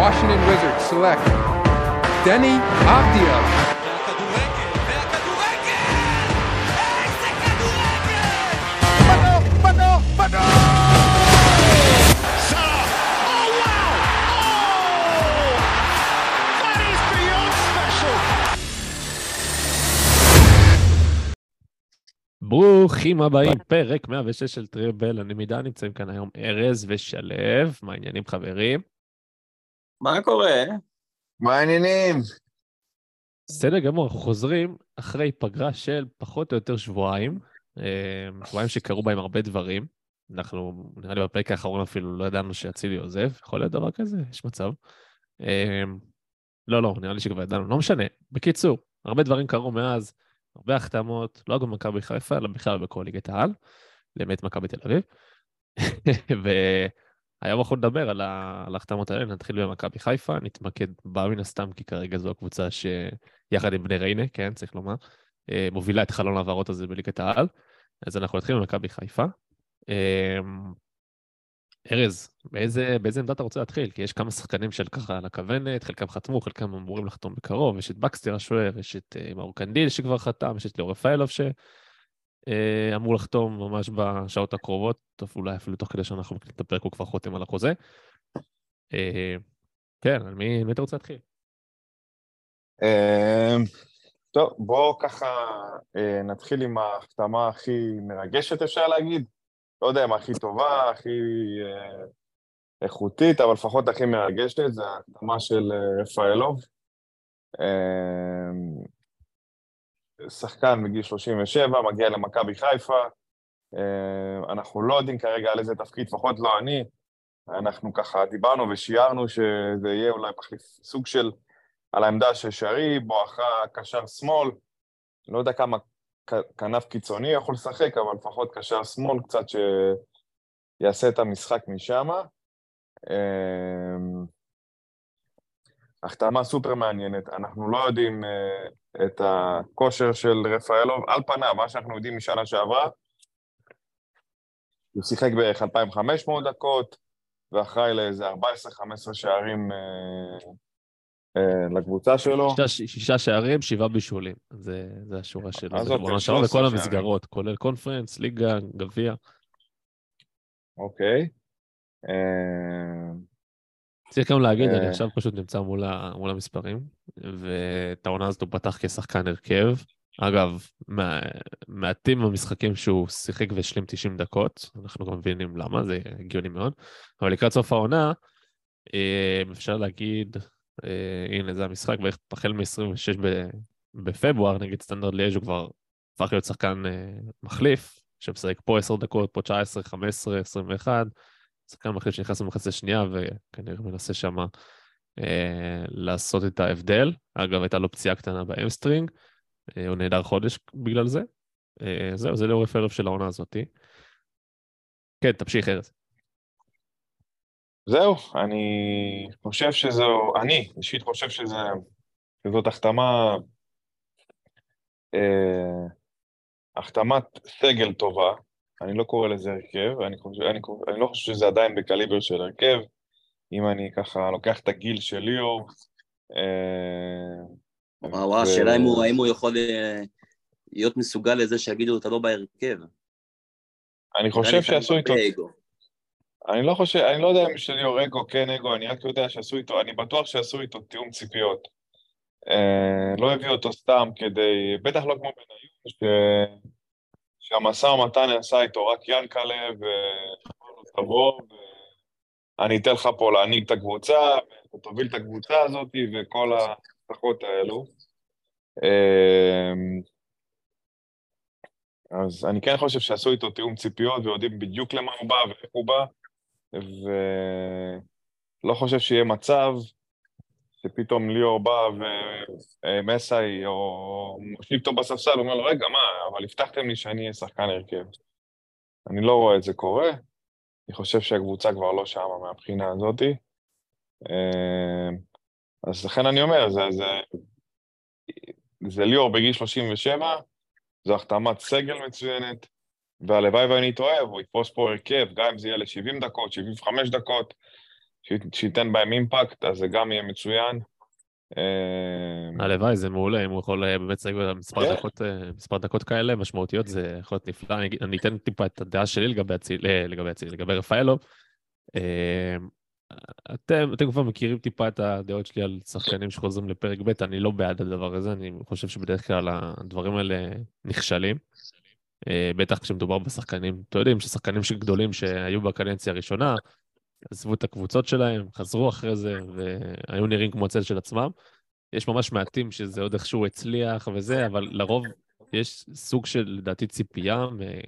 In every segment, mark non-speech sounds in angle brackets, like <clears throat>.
Washington Wizards select beyond special! ברוכים הבאים, פרק 106 של טריבל, אני מידע, נמצאים כאן היום ארז ושלו, מה העניינים חברים? מה קורה? מה העניינים? בסדר גמור, אנחנו חוזרים אחרי פגרה של פחות או יותר שבועיים, אה, שבועיים שקרו בהם הרבה דברים. אנחנו, נראה לי בפרק האחרון אפילו לא ידענו שאצילי עוזב, יכול להיות דבר כזה? יש מצב. אה, לא, לא, נראה לי שכבר ידענו, לא משנה. בקיצור, הרבה דברים קרו מאז, הרבה החתמות, לא רק במכבי חיפה, אלא בכלל בכל ליגת העל, למעט מכבי תל אביב. <laughs> והיום אנחנו נדבר על ההחתמות האלה, נתחיל במכבי חיפה, נתמקד בה מן הסתם, כי כרגע זו הקבוצה שיחד עם בני ריינה, כן, צריך לומר, אה, מובילה את חלון ההעברות הזה בליגת העל. אז אנחנו נתחיל במכבי חיפה. אה, ארז, באיזה, באיזה עמדה אתה רוצה להתחיל? כי יש כמה שחקנים של ככה על הכוונת, חלקם חתמו, חלקם אמורים לחתום בקרוב, יש את בקסטר השוער, יש את אה, מאור קנדיל שכבר חתם, יש את ליאור רפאלוב שאמור לחתום ממש בשעות הקרובות, אולי אפילו תוך כדי שאנחנו מקליטים את הפרק הוא כבר חותם על החוזה. אה, כן, על מי, אתה רוצה להתחיל? אמ, טוב, בואו ככה אה, נתחיל עם ההחתמה הכי מרגשת, אפשר להגיד. לא יודע אם הכי טובה, הכי אה, איכותית, אבל לפחות הכי מרגשת, זה ההחתמה של אה, רפאלוב. שחקן בגיל 37, מגיע למכבי חיפה. אה, אנחנו לא יודעים כרגע על איזה תפקיד, לפחות לא אני. אנחנו ככה דיברנו ושיערנו שזה יהיה אולי מחליף סוג של על העמדה של שרי, בואכה קשר שמאל. לא יודע כמה כנף קיצוני יכול לשחק, אבל לפחות קשר שמאל קצת שיעשה את המשחק משם. החתמה סופר מעניינת, אנחנו לא יודעים אה, את הכושר של רפאלוב, על פניו, מה שאנחנו יודעים משנה שעברה, הוא שיחק בערך 2,500 דקות, ואחראי לאיזה 14-15 שערים אה, אה, לקבוצה שלו. שישה, שישה שערים, שבעה בישולים. זה, זה השורה שלו. אז זה אוקיי, שעברה 13 בכל שערים. המסגרות, כולל קונפרנס, ליגה, גביע. אוקיי. אה, צריך גם להגיד, אני אה. עכשיו פשוט נמצא מול, ה, מול המספרים, ואת העונה הזאת הוא פתח כשחקן הרכב. אגב, מה, מעטים המשחקים שהוא שיחק והשלים 90 דקות, אנחנו גם מבינים למה, זה הגיוני מאוד. אבל לקראת סוף העונה, אה, אפשר להגיד, אה, הנה זה המשחק, בערך החל מ-26 בפברואר, נגיד סטנדרט ליאז' הוא כבר הפך להיות שחקן מחליף, שמשחק פה 10 דקות, פה 19, 15, 21, שחקן מחליף שנכנס במחצית השנייה וכנראה מנסה שם אה, לעשות את ההבדל. אגב, הייתה לו פציעה קטנה ב hamstring, אה, הוא נעדר חודש בגלל זה. אה, זהו, זה ליאור רפאלוב של העונה הזאתי. כן, תמשיך, ארז. זהו, אני חושב שזו, אני אישית חושב שזה, שזאת החתמה, אה, החתמת סגל טובה, אני לא קורא לזה הרכב, אני, חושב, אני, אני לא חושב שזה עדיין בקליבר של הרכב, אם אני ככה לוקח את הגיל של ליאור, אה, וואו, השאלה אם הוא- האם הוא יכול אה, להיות מסוגל לזה שיגידו אתה לא בהרכב. אני חושב שעשו איתו. אני לא חושב, אני לא יודע אם שליאור אגו כן אגו, אני רק יודע שעשו איתו, אני בטוח שעשו איתו תיאום ציפיות. אה, לא הביאו אותו סתם כדי, בטח לא כמו בניון, ש... שהמשא ומתן נעשה איתו רק ינקלה, ואמר לו תבוא, ואני אתן לך פה להנהיג את הקבוצה, ואתה תוביל את הקבוצה הזאת, וכל ההבטחות האלו. אה, אז אני כן חושב שעשו איתו תיאום ציפיות, ויודעים בדיוק למה הוא בא ואיך הוא בא, ולא חושב שיהיה מצב שפתאום ליאור בא ומסאי או מושיב אותו בספסל, הוא אומר לו, רגע, מה, אבל הבטחתם לי שאני אהיה שחקן הרכב. אני לא רואה את זה קורה, אני חושב שהקבוצה כבר לא שמה מהבחינה הזאתי. אה, אז לכן אני אומר, זה, זה, זה ליאור בגיל 37, זו החתמת סגל מצוינת, והלוואי ואני טועה, והוא יתפוס פה הרכב, גם אם זה יהיה ל-70 דקות, 75 דקות, שייתן בהם אימפקט, אז זה גם יהיה מצוין. אה, הלוואי, זה מעולה, אם הוא יכול אה, באמת לשחק מספר כן. דקות, אה, מספר דקות כאלה משמעותיות, זה יכול להיות נפלא. אני, אתן טיפה את הדעה שלי לגבי אצילי, לגבי. אה, אתם, אתם כבר מכירים טיפה את הדעות שלי על שחקנים שחוזרים לפרק ב', אני לא בעד הדבר הזה, אני חושב שבדרך כלל הדברים האלה נכשלים. בטח כשמדובר בשחקנים, אתם יודעים ששחקנים גדולים שהיו בקדנציה הראשונה, עזבו את הקבוצות שלהם, חזרו אחרי זה, והיו נראים כמו הצל של עצמם. יש ממש מעטים שזה עוד איכשהו הצליח וזה, אבל לרוב יש סוג של, לדעתי, ציפייה מ-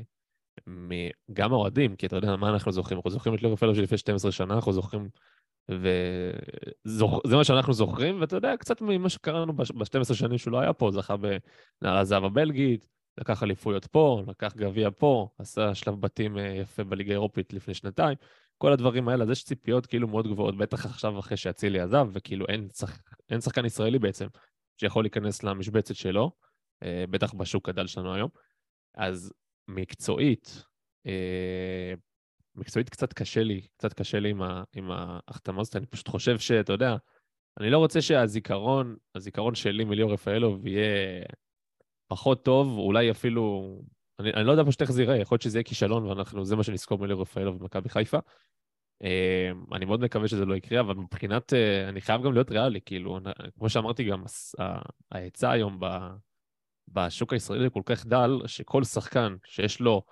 מ- גם האוהדים, כי אתה יודע מה אנחנו זוכרים? אנחנו זוכרים את ליאור פלו של לפני 12 שנה, אנחנו זוכרים, וזה מה שאנחנו זוכרים, ואתה יודע, קצת ממה שקראנו ב-12 שנים שהוא לא היה פה, זכה בנעל הזהב הבלגית, לקח אליפויות פה, לקח גביע פה, עשה שלב בתים אה, יפה בליגה האירופית לפני שנתיים. כל הדברים האלה, אז יש ציפיות כאילו מאוד גבוהות, בטח עכשיו אחרי שאצילי עזב, וכאילו אין, שח... אין שחקן ישראלי בעצם שיכול להיכנס למשבצת שלו, אה, בטח בשוק הדל שלנו היום. אז מקצועית, אה, מקצועית קצת קשה לי, קצת קשה לי עם, ה... עם ההחתמה הזאת, אני פשוט חושב שאתה יודע, אני לא רוצה שהזיכרון, הזיכרון שלי מליאור רפאלוב יהיה פחות טוב, אולי אפילו... אני, אני לא יודע פשוט איך זה ייראה, יכול להיות שזה יהיה כישלון, ואנחנו, זה מה שנזכור מליאור רפאלוב במכבי חיפה. אה, אני מאוד מקווה שזה לא יקרה, אבל מבחינת, אה, אני חייב גם להיות ריאלי, כאילו, כמו שאמרתי, גם ההיצע היום בשוק הישראלי כל כך דל, שכל שחקן שיש לו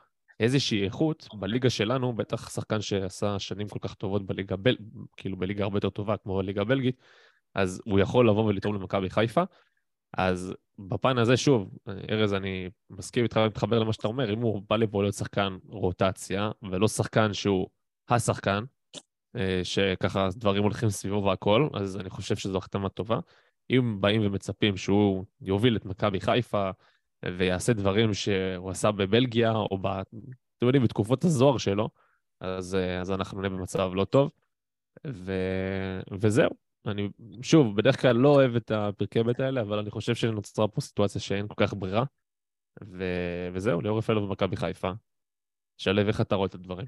איזושהי איכות, בליגה שלנו, בטח שחקן שעשה שנים כל כך טובות בליגה, בל, כאילו בליגה הרבה יותר טובה, כמו בליגה הבלגית, אז הוא יכול לבוא ולתרום למכבי חיפה. אז בפן הזה, שוב, ארז, אני מסכים איתך, מתחבר למה שאתה אומר, אם הוא בא לפה להיות שחקן רוטציה, ולא שחקן שהוא השחקן, שככה דברים הולכים סביבו והכל, אז אני חושב שזו החתמה טובה. אם באים ומצפים שהוא יוביל את מכבי חיפה ויעשה דברים שהוא עשה בבלגיה, או ב... אתם יודעים, בתקופות הזוהר שלו, אז, אה, אז אנחנו נהיה במצב לא טוב. ו... וזהו. אני, שוב, בדרך כלל לא אוהב את הפרקי בית האלה, אבל אני חושב שנוצרה פה סיטואציה שאין כל כך ברירה. ו... וזהו, ליאור רפאלוב במכבי חיפה. שלו, איך אתה רואה את הדברים?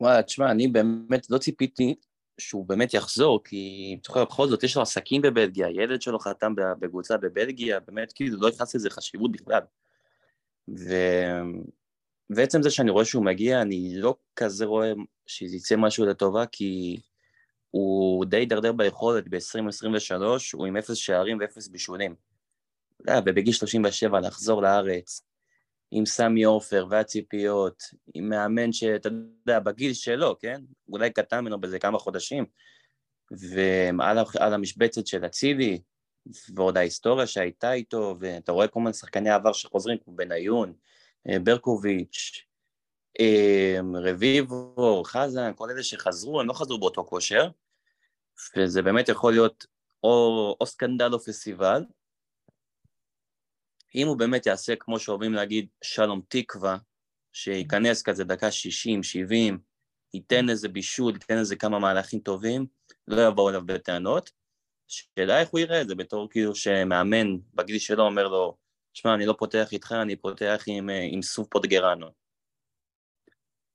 וואלה, תשמע, אני באמת לא ציפיתי שהוא באמת יחזור, כי אתה זוכר, בכל זאת יש לו עסקים בבלגיה, ילד שלו חתם בקבוצה בבלגיה, באמת כאילו לא נכנס לזה חשיבות בכלל. ו... ועצם זה שאני רואה שהוא מגיע, אני לא כזה רואה שזה יצא משהו לטובה, כי הוא די הידרדר ביכולת ב-2023, הוא עם אפס שערים ואפס בישולים. יודע, ובגיל 37 לחזור לארץ, עם סמי עופר והציפיות, עם מאמן שאתה יודע, בגיל שלו, כן? אולי קטן ממנו באיזה כמה חודשים, ועל על המשבצת של אצילי, ועוד ההיסטוריה שהייתה איתו, ואתה רואה כל מיני שחקני עבר שחוזרים, כמו בניון, אה, ברקוביץ', אה, רביבו, חזן, כל אלה שחזרו, הם לא חזרו באותו כושר, וזה באמת יכול להיות או, או סקנדל או פסטיבל, אם הוא באמת יעשה, כמו שאוהבים להגיד, שלום תקווה, שייכנס כזה דקה 60, 70, ייתן איזה בישול, ייתן איזה כמה מהלכים טובים, לא יבואו אליו בטענות. שאלה איך הוא יראה את זה, בתור כאילו שמאמן בגיל שלו אומר לו, שמע, אני לא פותח איתך, אני פותח עם, אה, עם סוף פוטגרנו.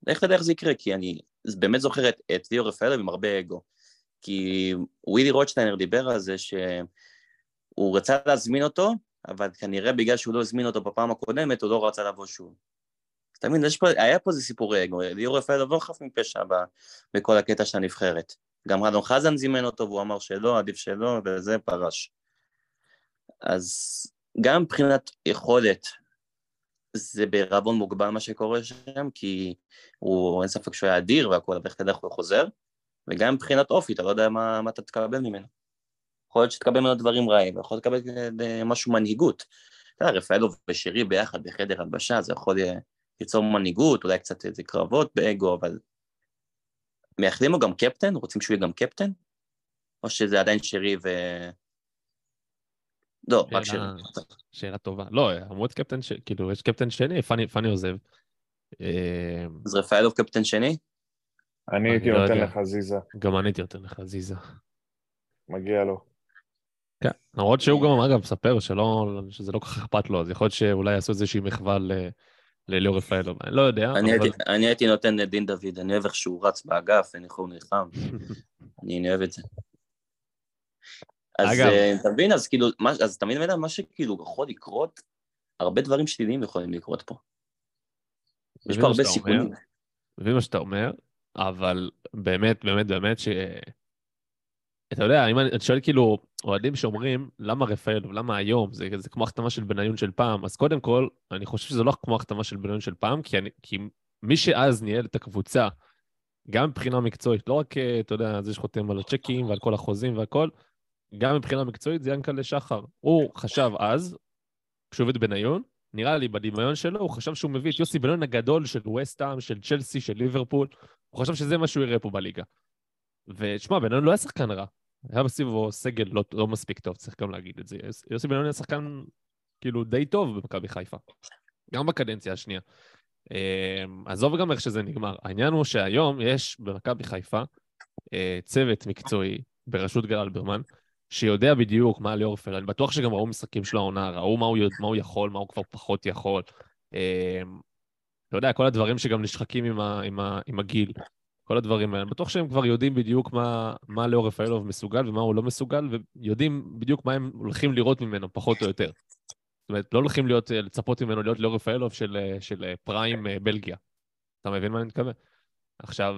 איך תדע איך זה יקרה, כי אני באמת זוכר את, את ליאור רפאלוב עם הרבה אגו. כי ווילי רוטשטיינר דיבר על זה שהוא רצה להזמין אותו, אבל כנראה בגלל שהוא לא הזמין אותו בפעם הקודמת, הוא לא רצה לבוא שוב. מבין, פה, היה פה איזה סיפורי אגו, ליאור רפאלוב לא חף מפשע בכל הקטע של הנבחרת. גם רדון חזן זימן אותו והוא אמר שלא, עדיף שלא, וזה פרש. אז גם מבחינת יכולת, זה בערבון מוגבל מה שקורה שם, כי הוא, אין ספק שהוא היה אדיר והכל, אבל איך תדע איך הוא חוזר, וגם מבחינת אופי, אתה לא יודע מה, מה אתה תקבל ממנו. יכול להיות שתקבל ממנו דברים רעים, ויכול להיות שתקבל אה, משהו מנהיגות. אתה יודע, רפאלוב ושירי ביחד בחדר הלבשה, זה יכול ליצור מנהיגות, אולי קצת איזה קרבות באגו, אבל... מייחלים לו גם קפטן? רוצים שהוא יהיה גם קפטן? או שזה עדיין שירי ו... לא, רק שירי. שאלה טובה. לא, אמרו את קפטן, ש... כאילו, יש קפטן שני, פאני, פאני עוזב. אה, אז רפאלוב קפטן שני? אני הייתי לא נותן יודע. לך זיזה, גם אני הייתי נותן לך זיזה. מגיע לו. כן, למרות שהוא גם, אגב, מספר שלא, שזה לא כל כך אכפת לו, אז יכול להיות שאולי יעשו איזושהי מחווה ל- לליאור רפאלוב. אני לא יודע, אני. הייתי- נותן לדין דוד, אני אוהב איך שהוא רץ באגף, אין איך הוא נלחם. <laughs> אני אוהב את זה. אז אה, אתה מבין, אז כאילו, אז אתה מבין מה שכאילו יכול לקרות, הרבה דברים שליליים יכולים לקרות פה. יש פה הרבה? סיכונים. מבין מה שאתה אומר, אבל באמת, באמת, באמת ש... אתה יודע, אם אני אני שואל כאילו, אוהדים שאומרים, למה רפאלוב, למה היום, זה, זה כמו החתמה של בניון של פעם, אז קודם כל, אני חושב שזה לא כמו החתמה של בניון של פעם, כי, אני, כי מי שאז ניהל את הקבוצה, גם מבחינה מקצועית, לא רק, אה, אתה יודע, זה שחותם על הצ'קים ועל כל החוזים והכל, גם מבחינה מקצועית זה ינקלה שחר. הוא חשב אז, כשהוא עובד בניון, נראה לי בדמיון שלו, הוא חשב שהוא מביא את יוסי בניון הגדול של וסטהאם, של צ'לסי, של ליברפול, הוא חשב שזה מה שהוא יראה פה בליגה. ותשמע, בניון לא היה שחקן רע. היה מסביבו סגל לא, לא מספיק טוב, צריך גם להגיד את זה. יוס- יוסי בניון היה שחקן כאילו די טוב במכבי חיפה. גם בקדנציה השנייה. אמ, עזוב גם איך שזה נגמר. העניין הוא שהיום יש במכבי חיפה אה, צוות מקצועי בראשות גל אלברמן, שיודע בדיוק מה ליאור פלד, אני בטוח שגם ראו משחקים של העונה, ראו מה הוא, מה הוא יכול, מה הוא כבר פחות יכול. אתה יודע, כל הדברים שגם נשחקים עם, ה, עם, ה, עם הגיל, כל הדברים האלה. אני בטוח שהם כבר יודעים בדיוק מה, מה ליאור רפאלוב מסוגל ומה הוא לא מסוגל, ויודעים בדיוק מה הם הולכים לראות ממנו, פחות או יותר. זאת אומרת, לא הולכים להיות, אה, לצפות ממנו להיות ליאור רפאלוב של, אה, של אה, פריים בלגיה. אתה מבין מה אני מתכוון? עכשיו,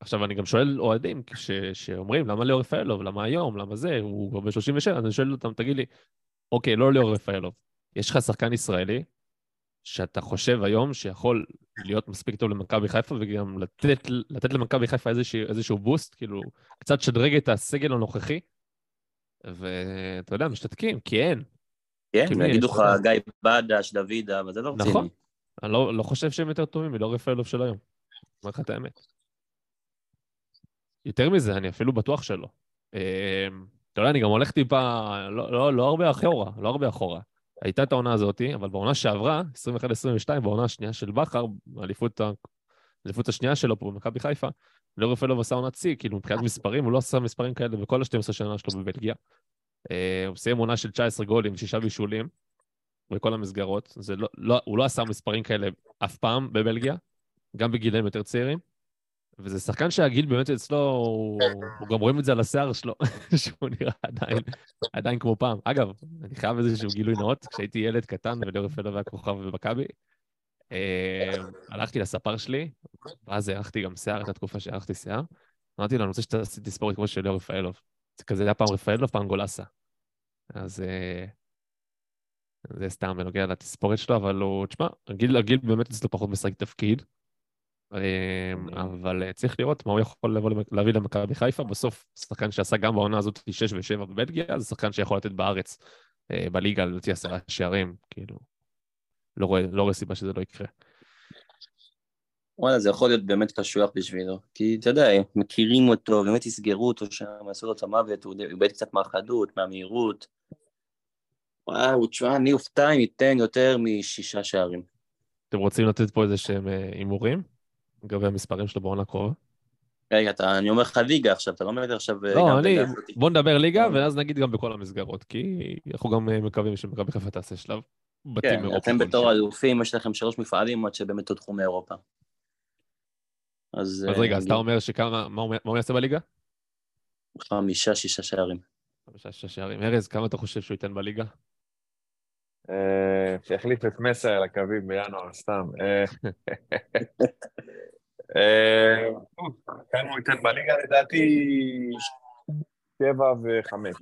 עכשיו אני גם שואל אוהדים ש, שאומרים, למה ליאור רפאלוב? למה היום? למה זה? הוא כבר ב-37, אז אני שואל אותם, תגיד לי, אוקיי, לא ליאור רפאלוב, יש לך שחקן ישראלי שאתה חושב היום שיכול להיות מספיק טוב למכבי חיפה וגם לתת, לתת למכבי חיפה איזשהו, איזשהו בוסט, כאילו, קצת שדרג את הסגל הנוכחי, ואתה יודע, משתתקים, כי אין. כן, כאילו, ויגידו יש, לך. גיא בדש, דוידה, אבל זה לא רציני. נכון. אני לא, לא חושב שהם יותר טובים מליאור רפאלוב של היום. אומר לך את האמת. יותר מזה, אני אפילו בטוח שלא. אה, אתה יודע, אני גם הולך טיפה, לא, לא, לא הרבה אחורה, לא הרבה אחורה. הייתה את העונה הזאתי, אבל בעונה שעברה, 21-22, בעונה השנייה של בכר, האליפות השנייה שלו פה במכבי חיפה, ליאור רפאלוב עשה עונת שיא, כאילו מבחינת מספרים, הוא לא עשה מספרים כאלה בכל ה-12 שנה שלו בבלגיה. אה, הוא סיים עונה של 19 גולים, שישה בישולים, בכל המסגרות. לא, לא, הוא לא עשה מספרים כאלה אף פעם בבלגיה, גם בגילאים יותר צעירים. וזה שחקן שהגיל באמת אצלו, הוא, גם רואים את זה על השיער שלו, <laughs> שהוא נראה עדיין, עדיין כמו פעם. אגב, אני חייב איזשהו גילוי נאות, כשהייתי ילד קטן וליאור רפאלוב היה כוכב במכבי, אה, הלכתי לספר שלי, ואז הארכתי גם שיער, הייתה תקופה שהארכתי שיער, אמרתי לו, אני רוצה שתעשי תספורת כמו של ליאור רפאלוב. זה כזה היה פעם רפאלוב, פעם גולסה. אז אה, זה סתם בנוגע לתספורת שלו, אבל הוא, תשמע, הגיל, באמת אצלו פחות משחק תפקיד, אבל אה, צריך לראות מה הוא יכול להביא למכבי חיפה. בסוף, שחקן שעשה גם בעונה הזאת 6 ו-7 בבלגיה, זה שחקן שיכול לתת בארץ, אה, בליגה, לדעתי עשרה שערים, כאילו, לא רואה, לא רואה סיבה שזה לא יקרה. וואלה, זה יכול להיות באמת קשוח בשבילו. כי אתה יודע, מכירים אותו, באמת יסגרו אותו שם, יעשו לו את המוות, הוא איבד קצת מהחדות, מהמהירות. וואו, תשמע, אני אופתע אם ייתן יותר משישה שערים. אתם רוצים לתת פה איזה שהם אה, הימורים לגבי המספרים שלו בעונה הקרובה? רגע, אתה, אני אומר לך ליגה עכשיו, אתה לא אומר עכשיו... אה, לא, אני. בוא נדבר ליגה, ואז נגיד גם בכל המסגרות, כי אנחנו גם אה, מקווים שמכבי חיפה תעשה שלב בתים כן, אירופי. אתם בתור. אלופים, יש לכם שלוש מפעלים עד שבאמת תודחו מאירופה. אז... אז אה, רגע, אז אתה אומר שכמה, מה הוא יעשה בליגה? חמישה, שישה שערים. חמישה, שישה שערים. ארז, כמה אתה חושב שהוא ייתן בליגה? אה, שיחליף את מסי על הקווים בינואר, סתם. אה, <laughs> אה, כמה הוא ייתן בליגה לדעתי? שבע וחמש.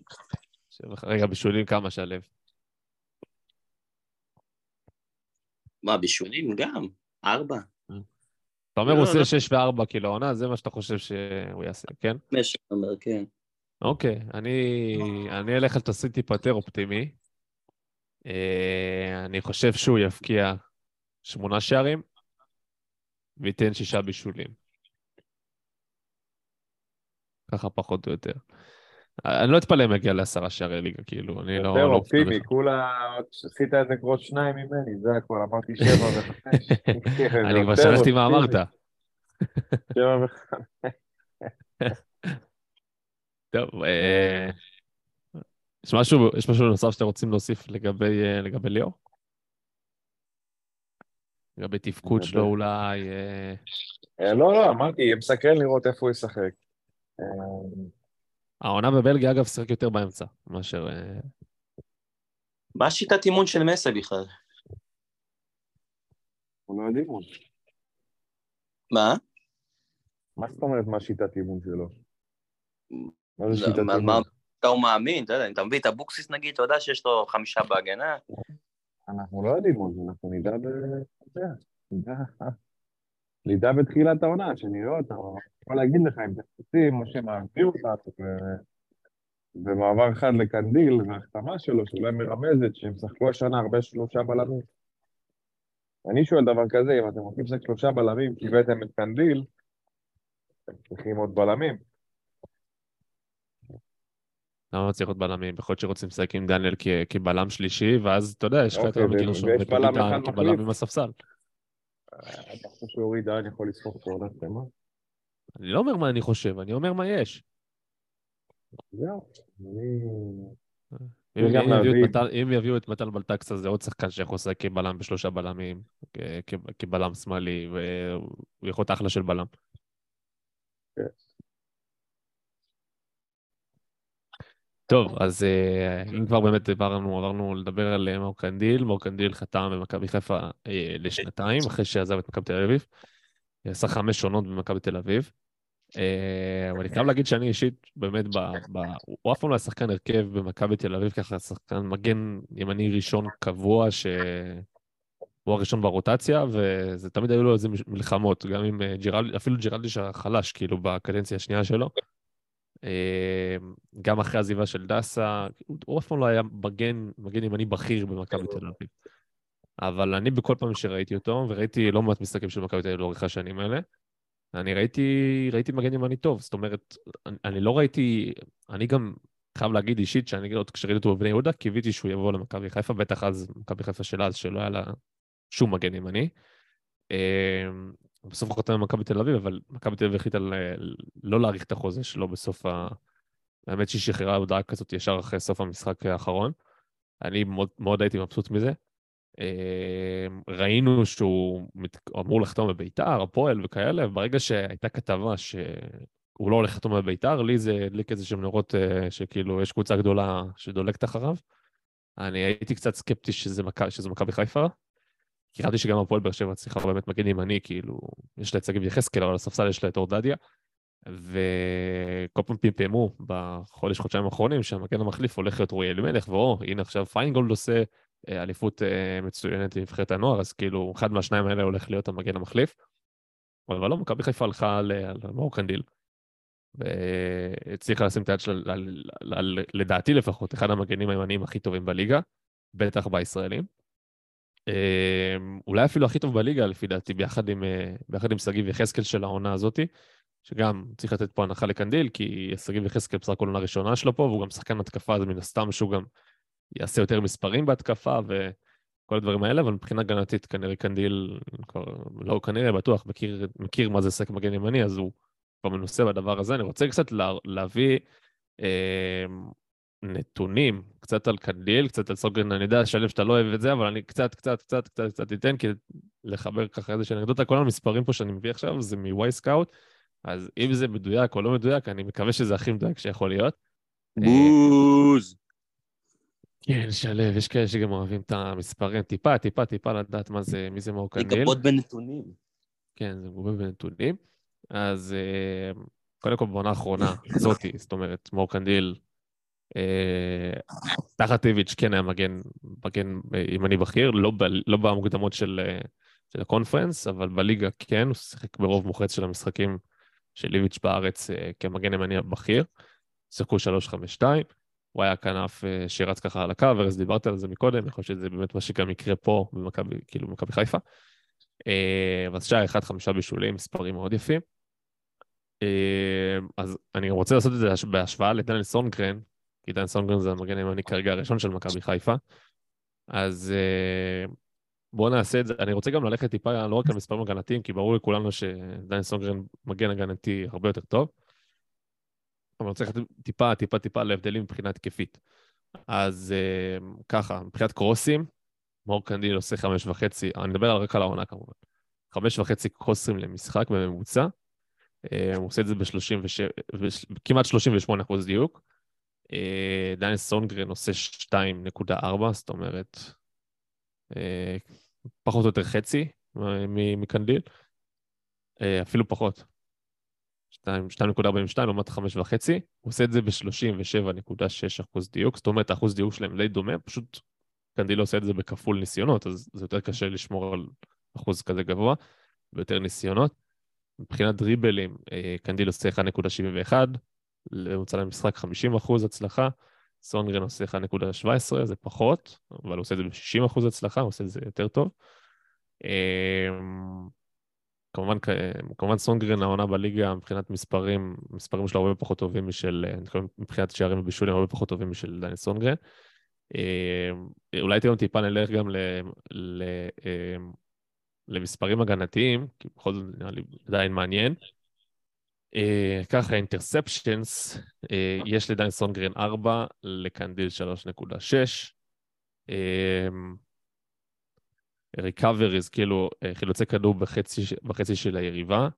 רגע, בישולים כמה שלו? מה, בישולים גם? ארבע? אתה אומר לא, הוא עושה לא. שש וארבע כאילו העונה, זה מה שאתה חושב שהוא יעשה, כן? חמש, אני אומר, כן. אוקיי, אני, אני אלך על תסריט טיפה יותר אופטימי. אה, אני חושב שהוא יבקיע שמונה שערים וייתן שישה בישולים. ככה פחות או יותר. אני לא אתפלא אם יגיע לעשרה שערי ליגה, כאילו, אני לא... יותר לא אופטימי. כולה עשית איזה קרוט שניים ממני, זה הכל, אמרתי שבע וחמש. <laughs> אני כבר שכחתי מה אמרת. שבע וחמש. <laughs> טוב, אה, יש משהו, יש משהו נוסף שאתם רוצים להוסיף לגבי, אה, לגבי ליאור? לגבי תפקוד שלו אולי. אה, אה, לא, לא, אמרתי, מסקרן לראות איפה הוא ישחק. העונה בבלגיה, אגב, שיחק יותר באמצע, מאשר... מה השיטת אימון של מסה בכלל? הוא לא יודע אימון. מה? מה זאת אומרת מה שיטת אימון שלו? מה זה לא, שיטת אימון? אתה הוא מאמין, אתה יודע, אתה מביא את אבוקסיס נגיד, אתה יודע שיש לו חמישה בהגנה, אנחנו לא יודעים עוד, אנחנו נדע ב... נדע... בתחילת העונה, שנראה אותה. אני יכול להגיד לך, אם תחפשים, משה מעביר אותה, ו- במעבר חד לקנדיל, וההחתמה שלו, שאולי מרמזת שהם שחקו השנה הרבה שלושה בלמים. אני שואל דבר כזה, אם אתם רוצים לשחק שלושה בלמים, כי הבאתם את קנדיל, אתם צריכים עוד בלמים. למה צריך עוד בלמים? יכול להיות שרוצים לשחק עם דניאל כ- כבלם שלישי, ואז אתה יודע, יש לך את אוקיי, רמי ו- גרשון ויש בלם אחד כבלם. עם הספסל. אתה חושב שאורי דהן יכול לסחוב את העונה שלמה? אני לא אומר מה אני חושב, אני אומר מה יש. זהו. אם יביאו את מתן- בלטקסה, זה עוד שחקן שיכול לשחק כבלם בשלושה בלמים, כבלם שמאלי, והוא יכול להיות אחלה של בלם. טוב, אז אה, אם כבר באמת עברנו, עברנו לדבר על אה, מאור קנדיל, מאור קנדיל חתם במכבי חיפה אה, לשנתיים, אחרי שעזב את מכבי תל אביב. עשה חמש עונות במכבי תל אביב. אבל אני חייב להגיד שאני אישית, באמת, הוא אף פעם לא היה שחקן הרכב במכבי תל אביב, ככה שחקן מגן ימני ראשון קבוע, שהוא הראשון ברוטציה, וזה תמיד היו לו איזה מלחמות, גם עם אה, ג'ירלדי, אפילו ג'ירלדי החלש, כאילו, בקדנציה השנייה שלו. אה, גם אחרי העזיבה של דסה, הוא- הוא אף פעם לא היה מגן, מגן ימני בכיר במכבי תל אביב. אבל אני בכל פעם שראיתי אותו, וראיתי לא מעט משחקים של מכבי תל אביב לאורך השנים האלה, אני ראיתי, ראיתי מגן ימני טוב, זאת אומרת, אני, אני לא ראיתי, אני גם חייב להגיד אישית, שאני עוד כשראיתי אותו בבני יהודה, קיוויתי שהוא יבוא למכבי חיפה, בטח אז מכבי חיפה של אז, שלא היה לה שום מגן ימני. בסוף הוא חתם במכבי תל אביב, אבל מכבי תל אביב החליטה לא להאריך את החוזה שלו בסוף ה... האמת שהיא שחררה הודעה כזאת ישר אחרי סוף המשחק האחרון. אני מאוד, מאוד הייתי מבסוט מזה. אה, ראינו שהוא מת- אמור לחתום בביתר, הפועל וכאלה, וברגע שהייתה כתבה שהוא לא הולך לחתום בביתר, לי זה הדליק איזה שהם נרות אה, שכאילו יש קבוצה גדולה שדולקת אחריו. אני הייתי קצת סקפטי שזה מכבי חיפה. כי חשבתי שגם הפועל באר שבע צריכה באמת מגן ימני, כאילו, יש לה את שגיב יחזקאל, אבל על הספסל יש לה את אורדדיה. וכל פעם פמפמו בחודש, חודשיים האחרונים שהמגן המחליף הולך להיות רועי אלימלך, ואו, הנה עכשיו פיינגולד עושה אה, אליפות אה, מצוינת לנבחרת הנוער, אז כאילו, אחד מהשניים האלה הולך להיות המגן המחליף. אבל לא, מכבי חיפה הלכה על על מאור קנדיל, והצליחה לשים את היד שלה, לדעתי לפחות, אחד המגנים הימניים הכי טובים בליגה, בטח בישראלים. אה, אולי אפילו הכי טוב בליגה, לפי דעתי, אה, ביחד עם שגיב יחזקאל של העונה הזאתי, שגם צריך לתת פה הנחה לקנדיל, כי שגיב יחזקאל בסך הכל עונה ראשונה שלו פה, והוא גם שחקן התקפה, אז מן הסתם שהוא גם יעשה יותר מספרים בהתקפה וכל הדברים האלה, אבל מבחינה הגנתית כנראה קנדיל, כבר, לא כנראה, בטוח, מכיר, מכיר מה זה לשחק מגן ימני, אז הוא כבר מנוסה בדבר הזה. אני רוצה קצת לה, להביא אה, נתונים, קצת על קנדיל, קצת על סונגרן, אני יודע, שלם, שאתה לא אוהב את זה, אבל אני קצת, קצת, קצת, קצת, קצת אתן, כדי לחבר ככה איזושהי אנקדוטה. כל המספרים פה שאני מביא עכשיו זה מ Wyscout, אז אם זה מדויק או לא מדויק, אני מקווה שזה הכי מדויק שיכול להיות. בוז. כן, שלו, יש כאלה שגם אוהבים את המספרים, טיפה, טיפה, טיפה לדעת מה זה, מי זה מאור קנדיל. לגבות בנתונים. כן, זה מגובה בנתונים. אז אה, קודם כל בעונה האחרונה, זאתי, זאת אומרת, מאור קנדיל, תחת איביץ' כן היה מגן, מגן אה, ימני בכיר, לא, ב, לא במוקדמות של, אה, של הקונפרנס, אבל בליגה כן, הוא שיחק ברוב מוחץ של המשחקים של איביץ' בארץ אה, כמגן ימני הבכיר. שיחקו 3-5-2, הוא היה כנף אה, שרץ ככה על הקו, ארז דיברת על זה מקודם, יכול להיות שזה באמת מה שגם יקרה פה במכבי, כאילו במכבי חיפה. אה, אז אחד, חמישה בישולים, מספרים מאוד יפים. אה, אז אני רוצה לעשות את זה בהש- בהשוואה לדניאל סונגרן, כי דניאל סונגרן זה המגן הימני כרגע הראשון של מכבי חיפה. אז אה, בואו נעשה את זה. אני רוצה גם ללכת טיפה לא רק על מספרים הגנתיים, כי ברור לכולנו שדניאל סונגרן מגן הגנתי הרבה יותר טוב. אבל אני רוצה ללכת טיפה, טיפה, טיפה להבדלים מבחינה התקפית. אז אה, ככה, מבחינת קרוסים, מאור קנדיל עושה חמש וחצי, אני מדבר רק על העונה כמובן. חמש וחצי קרוסים למשחק בממוצע. אה, הוא עושה את זה ב-37, כמעט 38 אחוז דיוק. אה, דניאל סונגרן עושה 2.4, זאת אומרת, אה, פחות או יותר חצי מקנדיל. אפילו פחות. 2.42 לעומת 5.5, הוא עושה את זה ב-37.6 אחוז דיוק, זאת אומרת האחוז דיוק שלהם די דומה, פשוט קנדיל עושה את זה בכפול ניסיונות, אז זה יותר קשה לשמור על אחוז כזה גבוה, ויותר ניסיונות. מבחינת דריבלים, אה, קנדיל עושה 1.71, בממוצע למשחק 50 אחוז הצלחה, סונגרן עושה 1.17, זה פחות, אבל הוא עושה את זה ב-60 אחוז הצלחה, הוא עושה את זה יותר טוב. אה, כמובן, כמובן סונגרן העונה בליגה מבחינת מספרים, מספרים שלו הרבה פחות טובים משל, מבחינת שערים ובישולים הרבה פחות טובים משל דני סונגרן. אה, אולי גם טיפה נלך גם ל, ל, אה, למספרים הגנתיים, כי בכל זאת נראה לי עדיין מעניין. אה, ככה, אינטרספשנס, יש לדני סונגרן 4, לקנדיל 3.6. recoveries, כאילו אה, חילוצי כדור בחצי, בחצי של היריבה.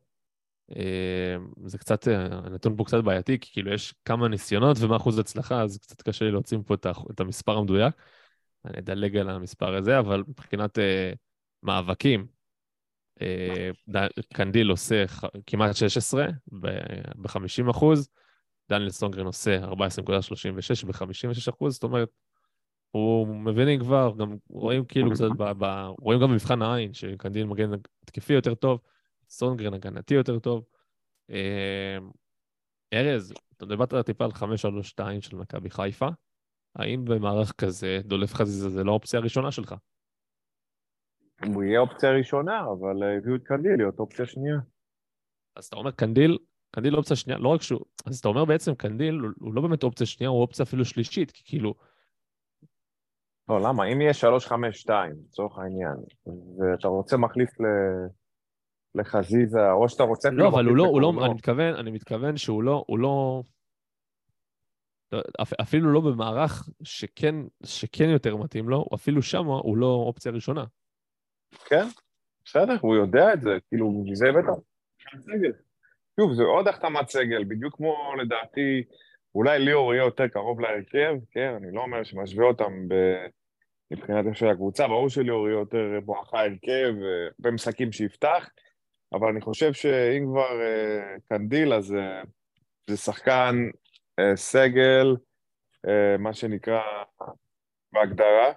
אה, זה קצת, הנתון פה קצת בעייתי, כי כאילו יש כמה ניסיונות ומה אחוז הצלחה, אז קצת קשה לי להוציא פה את המספר המדויק. אני אדלג על המספר הזה, אבל מבחינת אה, מאבקים, אה, קנדיל עושה כמעט 16 ב-50 אחוז, דניאל סונגרן עושה 14.36 ב-56 אחוז, זאת אומרת, הוא מבינים כבר, גם רואים כאילו קצת, ב, ב, רואים גם במבחן העין, שקנדיל מגן התקפי יותר טוב, סונגרן הגנתי יותר טוב. אה, ארז, אתה דיברת טיפה על 5-3-2 של מכבי חיפה, האם במערך כזה דולב חזיזה זה לא האופציה הראשונה שלך? הוא יהיה אופציה ראשונה, אבל אה, הביאו את קנדיל להיות אופציה שנייה. אז אתה אומר קנדיל, קנדיל אופציה שנייה, לא רק שהוא... אז אתה אומר בעצם קנדיל הוא לא באמת אופציה שנייה, הוא אופציה אפילו שלישית, כי כאילו... לא, למה? אם יהיה 3-5-2, לצורך העניין, ואתה רוצה מחליף ל... לחזיזה, או שאתה רוצה... לא, אבל הוא לא, הוא לא, אני מתכוון, אני מתכוון שהוא לא, הוא לא... אפילו לא במערך שכן, שכן יותר מתאים לו, אפילו שם הוא לא אופציה ראשונה. כן, בסדר, הוא יודע את זה, כאילו, זה סגל. שוב, זה עוד החתמת סגל, בדיוק כמו לדעתי, אולי ליאור יהיה יותר קרוב להרכב, כן, אני לא אומר שמשווה אותם ב... מבחינת איך שהקבוצה, ברור שליאור יהיה יותר בואכה הרכב, אה, במשחקים שיפתח, אבל אני חושב שאם כבר אה, קנדיל, אז אה, זה שחקן סגל, מה שנקרא בהגדרה,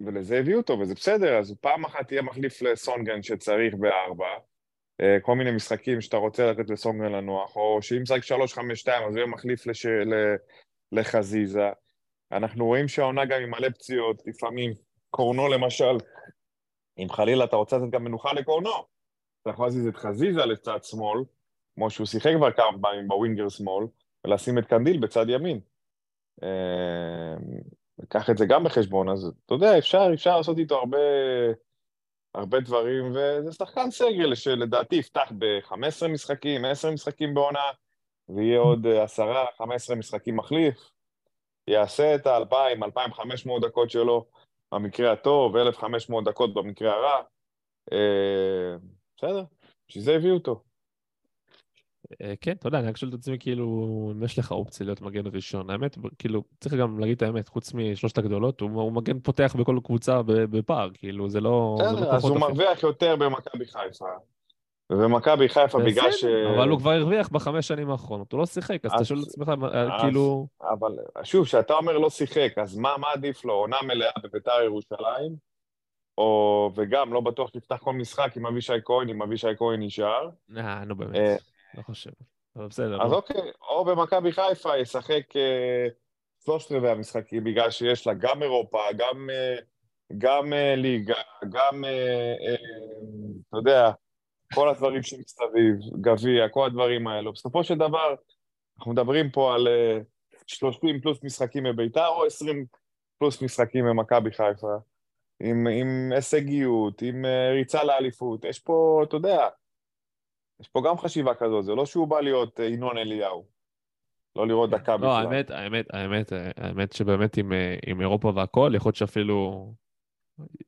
ולזה הביאו אותו, וזה בסדר, אז פעם אחת תהיה מחליף לסונגרן שצריך בארבע, כל מיני משחקים שאתה רוצה לתת לסונגרן לנוח, או שאם משחק שלוש, חמש, שתיים, אז הוא יהיה מחליף לש... לחזיזה. אנחנו רואים שהעונה גם עם מלא פציעות, לפעמים קורנו למשל, אם חלילה אתה רוצה לתת גם מנוחה לקורנו, אתה יכול להזיז את חזיזה לצד שמאל, כמו שהוא שיחק כבר כמה פעמים בווינגר שמאל, ולשים את קנדיל בצד ימין. לקח את זה גם בחשבון, אז אתה יודע, אפשר, אפשר לעשות איתו הרבה, הרבה דברים, וזה שחקן סגל שלדעתי יפתח ב-15 משחקים, 10 משחקים בעונה, ויהיה עוד 10-15 משחקים מחליף. יעשה את ה-2,000, 2,500 דקות שלו במקרה הטוב, 1,500 דקות במקרה הרע. אה, בסדר, בשביל זה הביאו אותו. אה, כן, אתה יודע, אני רק שואל את עצמי, כאילו, אם יש לך אופציה להיות מגן ראשון, האמת, כאילו, צריך גם להגיד את האמת, חוץ משלושת הגדולות, הוא, הוא מגן פותח בכל קבוצה בפער, כאילו, זה לא... בסדר, לא אז הוא מרוויח יותר במכבי חיפה. ומכבי חיפה בגלל ש... אבל הוא כבר הרוויח בחמש שנים האחרונות, הוא לא שיחק, אז אתה שואל את עצמך, כאילו... אבל שוב, כשאתה אומר לא שיחק, אז מה עדיף לו, עונה מלאה בביתר ירושלים, או, וגם לא בטוח שתפתח כל משחק עם אבישי כהן, אם אבישי כהן נשאר. אה, נו באמת, אה, לא חושב. אבל בסדר. אז אוקיי, או במכבי חיפה ישחק אה, שלושת רבעי המשחקים, בגלל שיש לה גם אירופה, גם, גם ליגה, גם, אתה יודע, כל הדברים שמסביב, גביע, כל הדברים האלו. בסופו של דבר, אנחנו מדברים פה על 30 אה, פלוס משחקים בביתר, או 20 פלוס משחקים במכבי חיפה, עם, עם הישגיות, עם אה, ריצה לאליפות. יש פה, אתה יודע, יש פה גם חשיבה כזאת, זה לא שהוא בא להיות אה, ינון אליהו. לא לראות דקה בכלל. לא, האמת, האמת, האמת, האמת שבאמת עם, אה, עם אירופה והכל, יכול להיות שאפילו...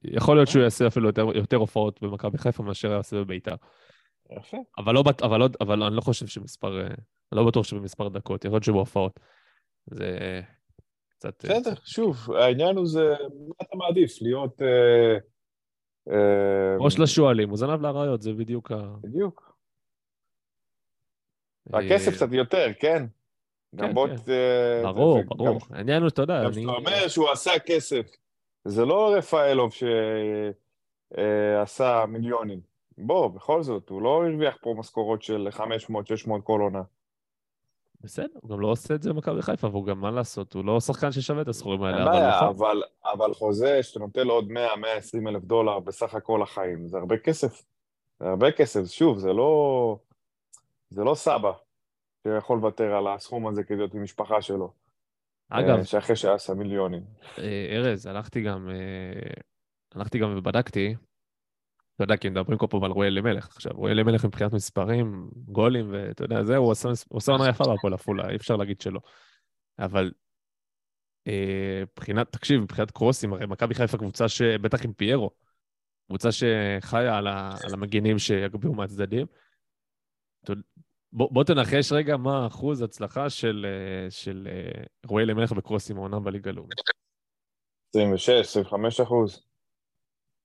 יכול להיות שהוא יעשה אפילו יותר, יותר הופעות במכבי חיפה מאשר יעשה בביתר. יפה. אבל, לא, אבל, לא, אבל אני לא חושב שמספר... אה, לא בטוח שבמספר דקות, יכול להיות שבהופעות. זה קצת... אה, בסדר, שוב, העניין הוא זה, מה אתה מעדיף? להיות... אה, אה, ראש לשועלים, הוא זנב לאריות, זה בדיוק ה... בדיוק. הכסף אה, קצת יותר, כן? גם כן, בוא... כן. ת- אה, ברור, גם- ברור. העניין הוא, אתה יודע, גם אני... כשאתה אומר שהוא עשה כסף, זה לא רפאלוב שעשה מיליונים. בוא, בכל זאת, הוא לא הרוויח פה משכורות של 500-600 כל עונה. בסדר, הוא גם לא עושה את זה במכבי חיפה, והוא גם, מה לעשות, הוא לא שחקן ששווה את הסכומים האלה, אין בעיה, נכון. אבל, אבל חוזה שאתה נותן לו עוד 100-120 אלף דולר בסך הכל החיים, זה הרבה כסף. זה הרבה כסף, שוב, זה לא... זה לא סבא שיכול לוותר על הסכום הזה כדי להיות עם משפחה שלו. אגב, אה, שאחרי שעשה מיליונים. אה, ארז, הלכתי גם, אה, הלכתי גם ובדקתי, אתה יודע, כי מדברים כל פעם על רועי אלימלך. עכשיו, רועי אלימלך מבחינת מספרים, גולים, ואתה יודע, זה, הוא עושה עונה יפה בהפועל עפולה, אי אפשר להגיד שלא. אבל מבחינת, תקשיב, מבחינת קרוסים, הרי מכבי חיפה קבוצה שבטח עם פיירו, קבוצה שחיה על, ה, על המגינים שיגביהו מהצדדים. בוא, בוא תנחש רגע מה אחוז הצלחה של, אה, של אה, רועי אלימלך בקרוסים העונה בליגה הלאומית. 26, 25 אחוז.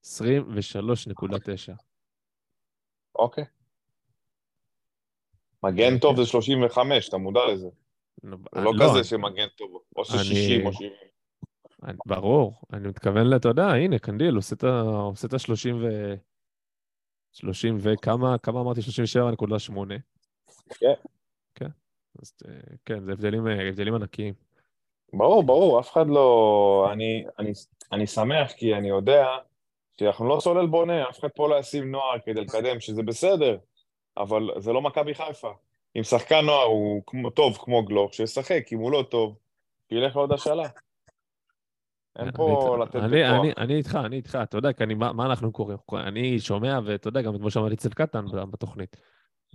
23.9. אוקיי. מגן טוב זה 35, אתה מודע לזה. זה לא כזה שמגן טוב, או אני- ש-60 או 70. אני- ברור, אני מתכוון, אתה יודע, הנה, קנדיל עושה את ה-30 ו... 30 וכמה, כמה אמרתי? 37.8. כן. כן. אז אה, כן, זה הבדלים, אה, הבדלים ענקיים. ברור, ברור, אף אחד לא... אני, אני, אני שמח כי אני יודע שאנחנו לא סולל בונה, אף אחד פה לא ישים נוער כדי לקדם, שזה בסדר, אבל זה לא מכבי חיפה. אם שחקן נוער הוא כמו, טוב כמו גלוך, שישחק, אם הוא לא טוב, שילך לעוד השאלה. אין פה לתת אני, בכוח. אני, איתך, אני איתך, אתה יודע, כי אני, מה, מה אנחנו קוראים? אני שומע, ואתה יודע, גם אתמול שמעתי אצל קטן בתוכנית.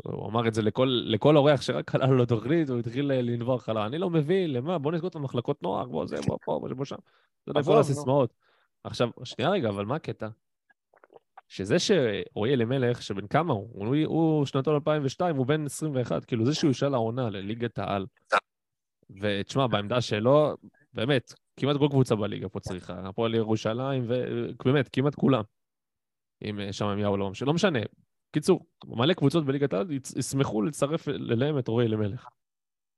הוא אמר את זה לכל, אורח שרק עלה לו תוכנית, הוא התחיל אה, לנבור חלה. אני לא מבין, למה? בוא נסגור את המחלקות נוער, בוא זה, בוא פה, בוא שם. אתה יודע, כל. הסיסמאות. עכשיו, שנייה רגע, אבל מה הקטע? שזה שרועי אלימלך, שבן כמה הוא? הוא, הוא שנתון 2002, הוא בן 21, כאילו זה שהוא ישאל העונה לליגת העל. ותשמע, בעמדה שלו, באמת, כמעט כל קבוצה בליגה פה צריכה. הפועל ירושלים, ובאמת, כמעט כולם. אם אה, שם יאו לא משנה, לא משנה. קיצור, מלא קבוצות בליגת העל ישמחו לצרף אליהם את רועי אלימלך.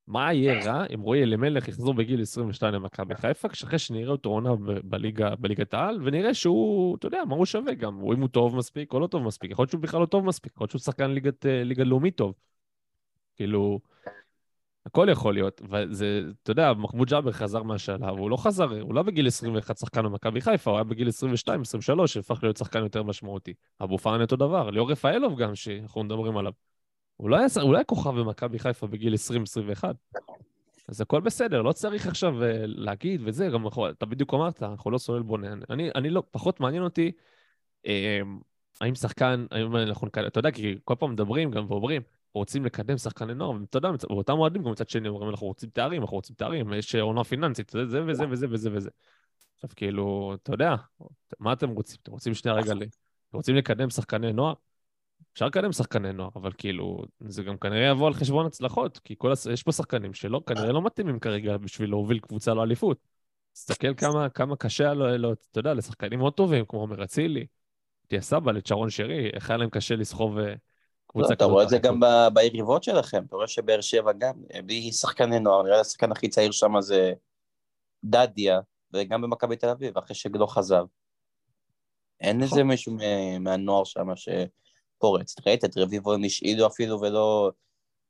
מה יהיה רע אם רועי אלימלך יחזור בגיל 22 למכבי חיפה, אחרי שנראה אותו עונה בליגה, בליגת העל, ונראה שהוא, אתה יודע, מה הוא שווה גם, אם הוא טוב מספיק או לא טוב מספיק, יכול להיות שהוא בכלל לא טוב מספיק, יכול להיות שהוא שחקן ליגת, אה, ליגה לאומית טוב. כאילו, הכל יכול להיות, וזה, אתה יודע, מחמוד ג'אבר חזר מהשלב, הוא לא חזר, הוא לא בגיל 21 שחקן במכבי חיפה, הוא היה בגיל 22, 23, שהפך להיות שחקן יותר משמעותי. אבו פאני אותו דבר, ליאור רפאלוב גם, שאנחנו מדברים עליו. הוא לא היה, הוא לא היה כוכב במכבי חיפה בגיל 20-21. אז הכל בסדר, לא צריך עכשיו אה, להגיד וזה, גם אנחנו- אתה בדיוק אמרת, אנחנו לא סולל בונה. אני, אני לא, פחות מעניין אותי אה, האם שחקן, האם אנחנו אתה יודע, כי כל פעם מדברים גם ואומרים, רוצים לקדם שחקני נוער, ואתה יודע, ואותם אוהדים גם מצד שני אומרים, אנחנו רוצים תארים, אנחנו רוצים תארים, יש עונה פיננסית, זה, זה וזה וזה וזה וזה. עכשיו, כאילו, אתה יודע, מה אתם רוצים? אתם רוצים שנייה רגע, אתם רוצים לקדם שחקני נוער? אפשר לקדם שחקני נוער, אבל כאילו, זה גם כנראה יבוא על חשבון הצלחות, כי כל הס... יש פה שחקנים שלא, כנראה לא מתאימים כרגע בשביל להוביל קבוצה לאליפות. תסתכל כמה, כמה קשה, לו, לו, אתה יודע, לשחקנים מאוד טובים, כמו עומר אצילי, תהיה סבא, לצ'רון שרי, איך היה להם קשה לסחוב אה, לא, קבוצה אתה רואה את זה. גם ביריבות שלכם, אתה רואה שבאר שבע גם, בלי שחקני נוער, נראה לי השחקן הכי צעיר שם זה דדיה, וגם במכבי תל אביב, אחרי שגלוך חזר. אין איזה מישהו מה- מהנוער שם שפורץ. ראית את רביבו הם השאילו אפילו ולא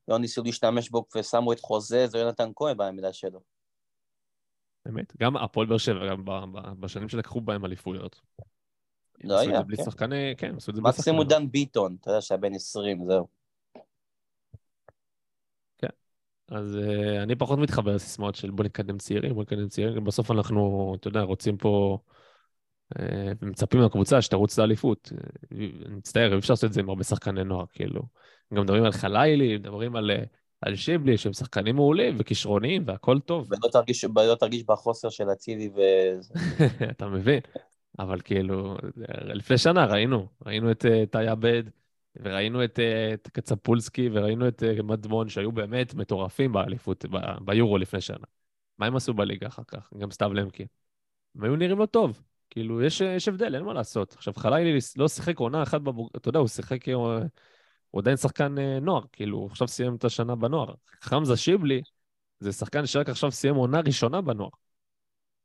לא ניסו להשתמש בו ושמו את חוזה, זה יונתן כהן בעמידה שלו. באמת, גם הפועל באר שבע, גם בשנים שלקחו בהם אליפויות. לא עשו את היה, זה בלי כן. שחקני, כן, עשו את זה בלי שחקני. מקסימום דן ביטון, אתה יודע שהיה בן 20, זהו. אז uh, אני פחות מתחבר לסיסמאות של בוא נקדם צעירים, בוא נקדם צעירים, בסוף אנחנו, אתה יודע, רוצים פה, uh, ומצפים מהקבוצה שתרוץ לאליפות. אה, אני מצטער, אי אפשר לעשות את זה עם הרבה שחקני נוער, כאילו. גם מדברים על חלילי, מדברים על על שיבלי, שהם שחקנים מעולים וכישרוניים והכל טוב. ולא תרגיש, ולא תרגיש בחוסר של אצילי ו... <laughs> אתה מבין? אבל כאילו, לפני שנה ראינו, ראינו את אה, טאי עבד, וראינו את, אה, את קצפולסקי, וראינו את אה, מדמון, שהיו באמת מטורפים באליפות, ב- ביורו לפני שנה. מה הם עשו בליגה אחר כך? גם סתיו למקין. הם היו נראים לא טוב. כאילו, יש, יש הבדל, אין מה לעשות. עכשיו, חלילי לא שיחק עונה אחת בבוג... אתה יודע, הוא שיחק... הוא, הוא עדיין שחקן אה, נוער, כאילו, הוא עכשיו סיים את השנה בנוער. חמזה שיבלי זה שחקן שרק עכשיו סיים עונה ראשונה בנוער.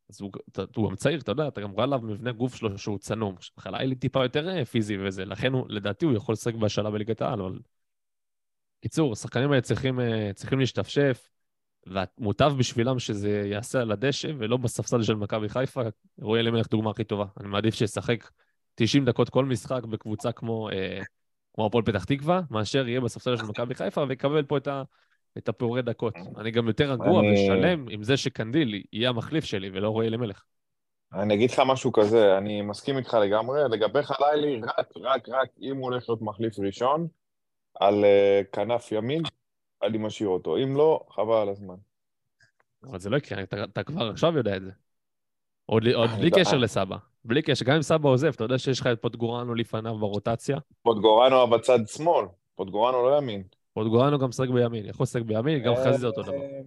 אז הוא, אתה, הוא גם צעיר, אתה יודע, אתה גם רואה עליו מבנה גוף שלו שהוא צנום. חלילי טיפה יותר אה, פיזי וזה, לכן הוא, לדעתי הוא יכול לשחק בהשאלה בליגת העל, אבל... קיצור, השחקנים האלה צריכים, אה, צריכים להשתפשף, ומוטב בשבילם שזה ייעשה על הדשא ולא בספסל של מכבי חיפה. רועי אלימלך דוגמה הכי טובה. אני מעדיף שישחק 90 דקות כל משחק בקבוצה כמו, אה, הפועל פתח תקווה, מאשר יהיה בספסל של מכבי חיפה ויקבל פה את, ה, את הפירורי דקות. אני גם יותר רגוע אני- ושלם עם זה שקנדיל יהיה המחליף שלי ולא רועי אלימלך. אני אגיד לך משהו כזה, אני מסכים איתך לגמרי, לגבי חלילי, רק, רק, רק אם הוא הולך להיות מחליף ראשון על אה, כנף ימין, אני משאיר אותו. אם לא, חבל על הזמן. אבל זה לא יקרה, אתה, אתה כבר עכשיו יודע את זה. עוד, עוד בלי קשר לסבא. בלי קשר, גם אם סבא עוזב, אתה יודע שיש לך את פוטגורנו לפניו ברוטציה. פוטגורנו בצד שמאל, פוטגורנו לא ימין. פוטגורנו גם משחק בימין, יכול לשחק בימין, גם חזיזה אותו דבר. אה,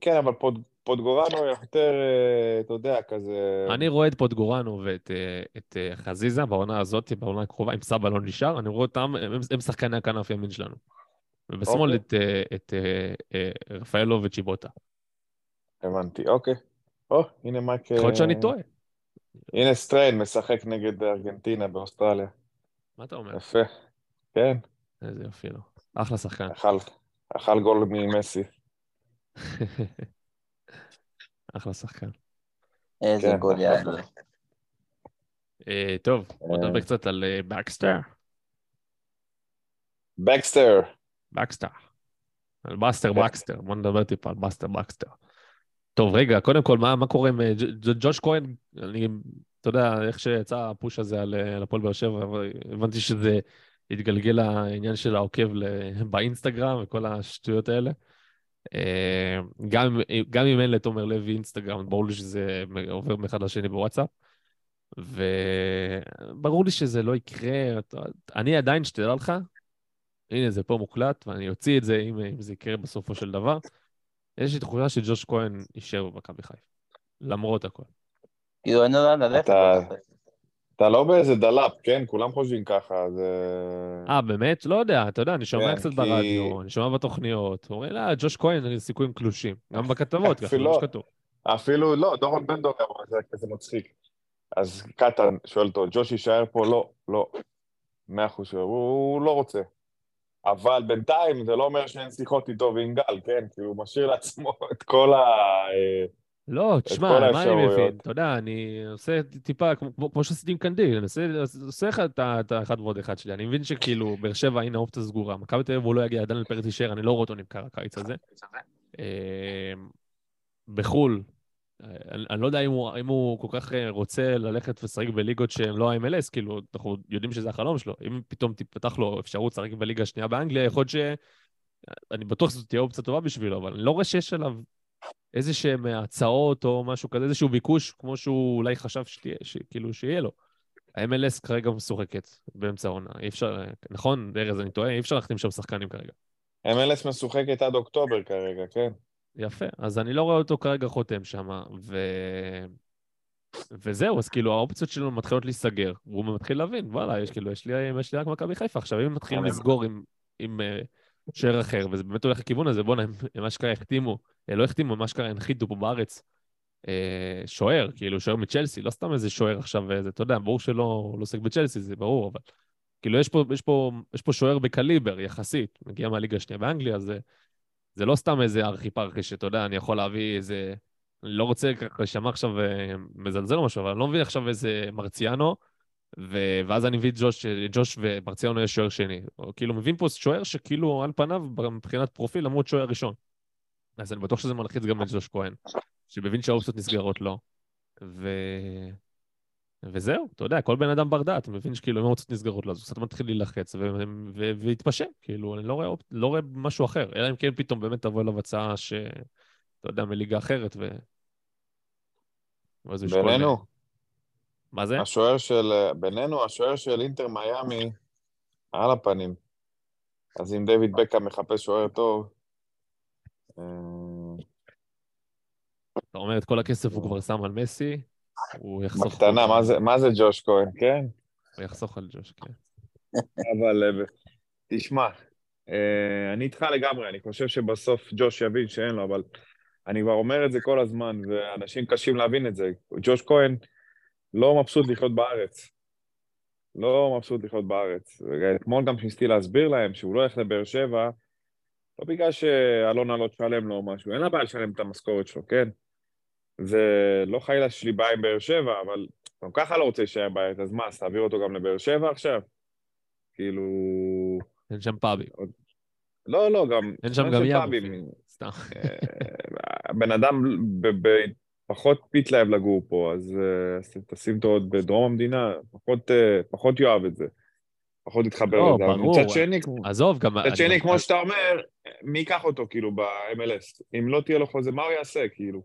כן, אבל פוט, פוטגורנו יותר, אה, אתה יודע, כזה... אני רואה את פוטגורנו ואת אה, את, חזיזה בעונה הזאת, בעונה הקרובה, אם סבא לא נשאר, אני רואה אותם, הם, הם שחקני הכנף ימין שלנו. ובשמאל אוקיי. את, את אה, רפאלו וצ'יבוטה. הבנתי, אוקיי. או, הנה מייק... יכול להיות שאני טועה, הנה סטריין משחק נגד ארגנטינה באוסטרליה. מה אתה אומר? יפה. כן, איזה יופי לו. אחלה שחקן. אכל, אכל גול ממסי. <laughs> אחלה שחקן. איזה כן. גול יעלה. אה, טוב, בוא נדבר קצת על אה, בקסטר. בקסטר. בקסטר. על בסטר בקסטר. בוא נדבר טיפה על בסטר בקסטר. טוב, רגע, קודם כל, מה, מה קורה עם אה, ג'- ג'- ג'וש כהן? אני, אתה יודע, איך שיצא ה push הזה על, אה, על הפועל באר שבע, הבנתי שזה התגלגל לעניין של העוקב ל- <laughs> באינסטגרם וכל השטויות האלה. אה, גם, גם אם אין לתומר לוי אינסטגרם, ברור לי שזה עובר מאחד לשני בוואטסאפ. וברור לי שזה לא יקרה. אני עדיין, שתדע לך, הנה זה פה מוקלט, ואני אוציא את זה אם, אם זה יקרה בסופו של דבר. יש לי תחושה שג'וש כהן יישאר במכבי חיפה, למרות הכל. כאילו, אין לו לאן ללכת. אתה- לא באיזה דלאפ, כן? כולם חושבים ככה, זה... אה, באמת? לא יודע, אתה יודע, אני שומע כן, קצת כי- ברדיו, אני שומע בתוכניות, אומרים, לא, ג'וש כהן, יש סיכויים קלושים. גם <laughs> בכתבות, ככה, זה מה לא. שכתוב. אפילו, לא, דורון בן דור אמר, זה כזה מצחיק. אז קטן שואל אותו, ג'וש יישאר פה? לא, לא. מאה אחוז הוא לא רוצה. אבל בינתיים זה לא אומר שאין שיחות איתו ועם גל, כן? כי הוא משאיר לעצמו את כל ה... לא, תשמע, מה אני. מבין? אתה יודע, אני עושה טיפה, כמו- כמו שעשיתי עם קנדיל, אני עושה עושה לך את האחד ועוד אחד שלי. אני מבין שכאילו, באר שבע, הנה האופציה סגורה. מכבי תל אביב הוא לא יגיע, דניאל פרץ יישאר, אני לא רואה אותו נמכר הקיץ הזה. אה, בחו"ל, אני אני לא יודע אם הוא, אם הוא כל כך אה, רוצה ללכת ולשחק בליגות שהן לא ה-MLS, כאילו, אנחנו יודעים שזה החלום שלו. אם פתאום תפתח לו אפשרות לשחק בליגה השנייה באנגליה, יכול להיות ש... אני בטוח שזאת תהיה אופציה טובה בשבילו, אבל אני לא רואה שיש עליו איזה שהם הצעות או משהו כזה, איזשהו ביקוש, כמו שהוא אולי חשב שתהיה, שכאילו שיהיה לו. ה-MLS כרגע משוחקת באמצע העונה, אי אפשר, נכון, ארז, אני טועה, אי אפשר להחתים שם שחקנים כרגע. MLS משוחקת עד אוקטובר כרגע, כן? יפה, אז אני לא רואה אותו כרגע חותם שם, ו... וזהו, אז כאילו האופציות שלנו מתחילות להיסגר, והוא מתחיל להבין, וואלה, יש כאילו, יש לי, יש לי רק מכבי חיפה. עכשיו, אם מתחילים לסגור עם, עם אה, שוער אחר, וזה באמת הולך לכיוון הזה, בוא'נה, הם אשכרה החתימו, אה, לא החתימו, הם אשכרה הנחיתו פה בארץ אה, שוער, כאילו שוער מצ'לסי, לא סתם איזה שוער עכשיו, איזה, אתה יודע, ברור שלא לא עוסק בצ'לסי, זה ברור, אבל כאילו יש פה, יש פה, יש פה שוער בקליבר, יחסית, מגיע מהליגה השנייה באנגליה, זה, זה לא סתם איזה ארכי פרחי שאתה יודע, אני יכול להביא איזה... אני לא רוצה ככה להישמע עכשיו אה, מזלזל או משהו, אבל אני לא מביא עכשיו איזה מרציאנו, ו... ואז אני מביא את ג'וש, ג'וש ומרציאנו יש שוער שני. או כאילו, מביאים פה שוער שכאילו על פניו, מבחינת פרופיל, למרות שוער ראשון. אז אני בטוח שזה מלחיץ גם את ג'וש כהן, שמבין שהאופציות נסגרות לו. ו... וזהו, אתה יודע, כל בן אדם בר דעת מבין שכאילו אם רוצות נסגרות לו, אז הוא קצת מתחיל להילחץ ו- ו- ויתפשר, כאילו, אני לא רואה, אופ- לא רואה משהו אחר, אלא אם כן פתאום באמת תבוא אליו הצעה ש... אתה יודע, מליגה אחרת, ו... בינינו, מה זה? השוער של... בינינו, השוער של אינטר מיאמי על הפנים. אז אם דיוויד בקאם מחפש שוער טוב, אה, אתה אומר את כל הכסף הוא כבר שם על מסי, הוא יחסוך... בקטנה, מה זה- מה זה ג'וש כהן, כן? הוא יחסוך על ג'וש, כן. אבל אה, תשמע, אה, אני איתך לגמרי, אני חושב שבסוף ג'וש יבין שאין לו, אבל אני כבר אומר את זה כל הזמן, ואנשים קשים להבין את זה. ג'וש כהן לא מבסוט לחיות בארץ. לא מבסוט לחיות בארץ. אתמול גם שניסיתי להסביר להם שהוא לא ילך לבאר שבע, לא בגלל שאלונה לא תשלם לו משהו, אין לה בעיה לשלם את המשכורת שלו, כן? זה לא חלילה שיש לי בעיה עם באר שבע, אבל גם ככה לא רוצה להישאר בארץ, אז מה, אז תעביר אותו גם לבאר שבע עכשיו? כאילו... אין שם פאבים. לא, לא, גם... אין שם גם ים. סתם. אה, בן אדם פחות התלהב לגור פה, אז אה, אז תשים אותו עוד בדרום המדינה, פחות, אה, פחות יאהב את זה. פחות יתחבר לא, לזה. ברור. מצד שני, עזוב, גם... מצד שני, כמו שאתה אומר, מי ייקח אותו כאילו ב-MLS? אם לא תהיה לו חוזה, מה הוא יעשה כאילו?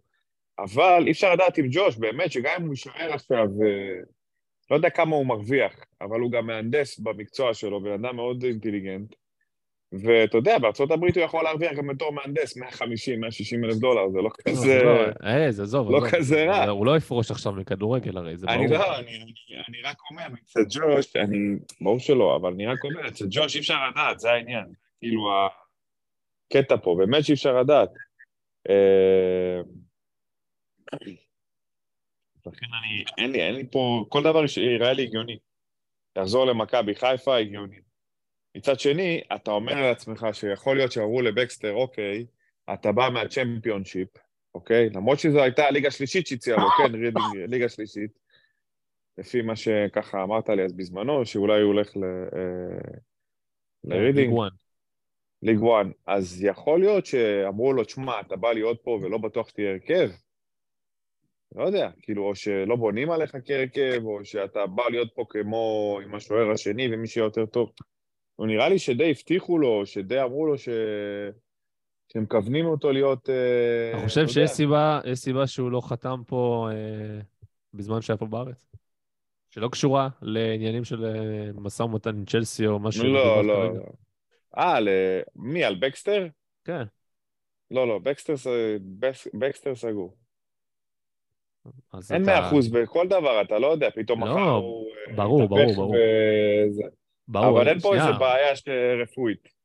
אבל אי אפשר לדעת עם ג'וש, באמת, שגם אם הוא יישאר עכשיו, אה, לא יודע כמה הוא מרוויח, אבל הוא גם מהנדס במקצוע שלו, בן אדם מאוד אינטליגנט. ואתה יודע, בארצות הברית הוא יכול להרוויח גם בתור מהנדס 150, 160 אלף דולר, זה לא כזה... לא, אה, זה עזוב. לא. כזה רע. הוא לא יפרוש עכשיו מכדורגל הרי, זה ברור. אני לא, אני, אני, אני רק אומר, אצל ג'וש, אני, ברור שלא, אבל אני רק אומר, אצל ג'וש אי אפשר לדעת, זה העניין. כאילו, הקטע פה, באמת שאי אפשר לדעת. אה, לכן אני, אין לי, אין לי פה, כל דבר שיראה לי הגיוני. לחזור למכבי חיפה, הגיוני. מצד שני, אתה אומר לעצמך שיכול להיות שאמרו לבקסטר, אוקיי, אתה בא מהצ'מפיונשיפ, אוקיי? למרות שזו הייתה הליגה השלישית שהציעה לו, כן, רידינג, ליגה שלישית. לפי מה שככה אמרת לי אז בזמנו, שאולי הוא הולך ל... אה, לרידינג, League One. League One. אז יכול להיות שאמרו לו, תשמע, אתה בא להיות פה ולא בטוח שתהיה הרכב. לא יודע, כאילו, או שלא בונים עליך כהרכב, או שאתה בא להיות פה כמו עם השוער השני ומי שיהיה יותר טוב. הוא נראה לי שדי הבטיחו לו, שדי אמרו לו ש... שהם מכוונים אותו להיות... אה, אתה חושב יודע. שיש סיבה, סיבה שהוא לא חתם פה אה, בזמן שהיה פה בארץ? שלא קשורה לעניינים של אה, משא ומתן עם צ'לסי או משהו? לא, לא? לא. אה, ל- מי, על בקסטר? כן. לא, לא, בקסטר, בקס- בקסטר סגור. אין אתה- מאה אחוז בכל דבר, אתה לא יודע, פתאום לא, מחר הוא... ברור, ברור, ברור. וזה. ברור, אבל אין פה. איזה בעיה ש- רפואית.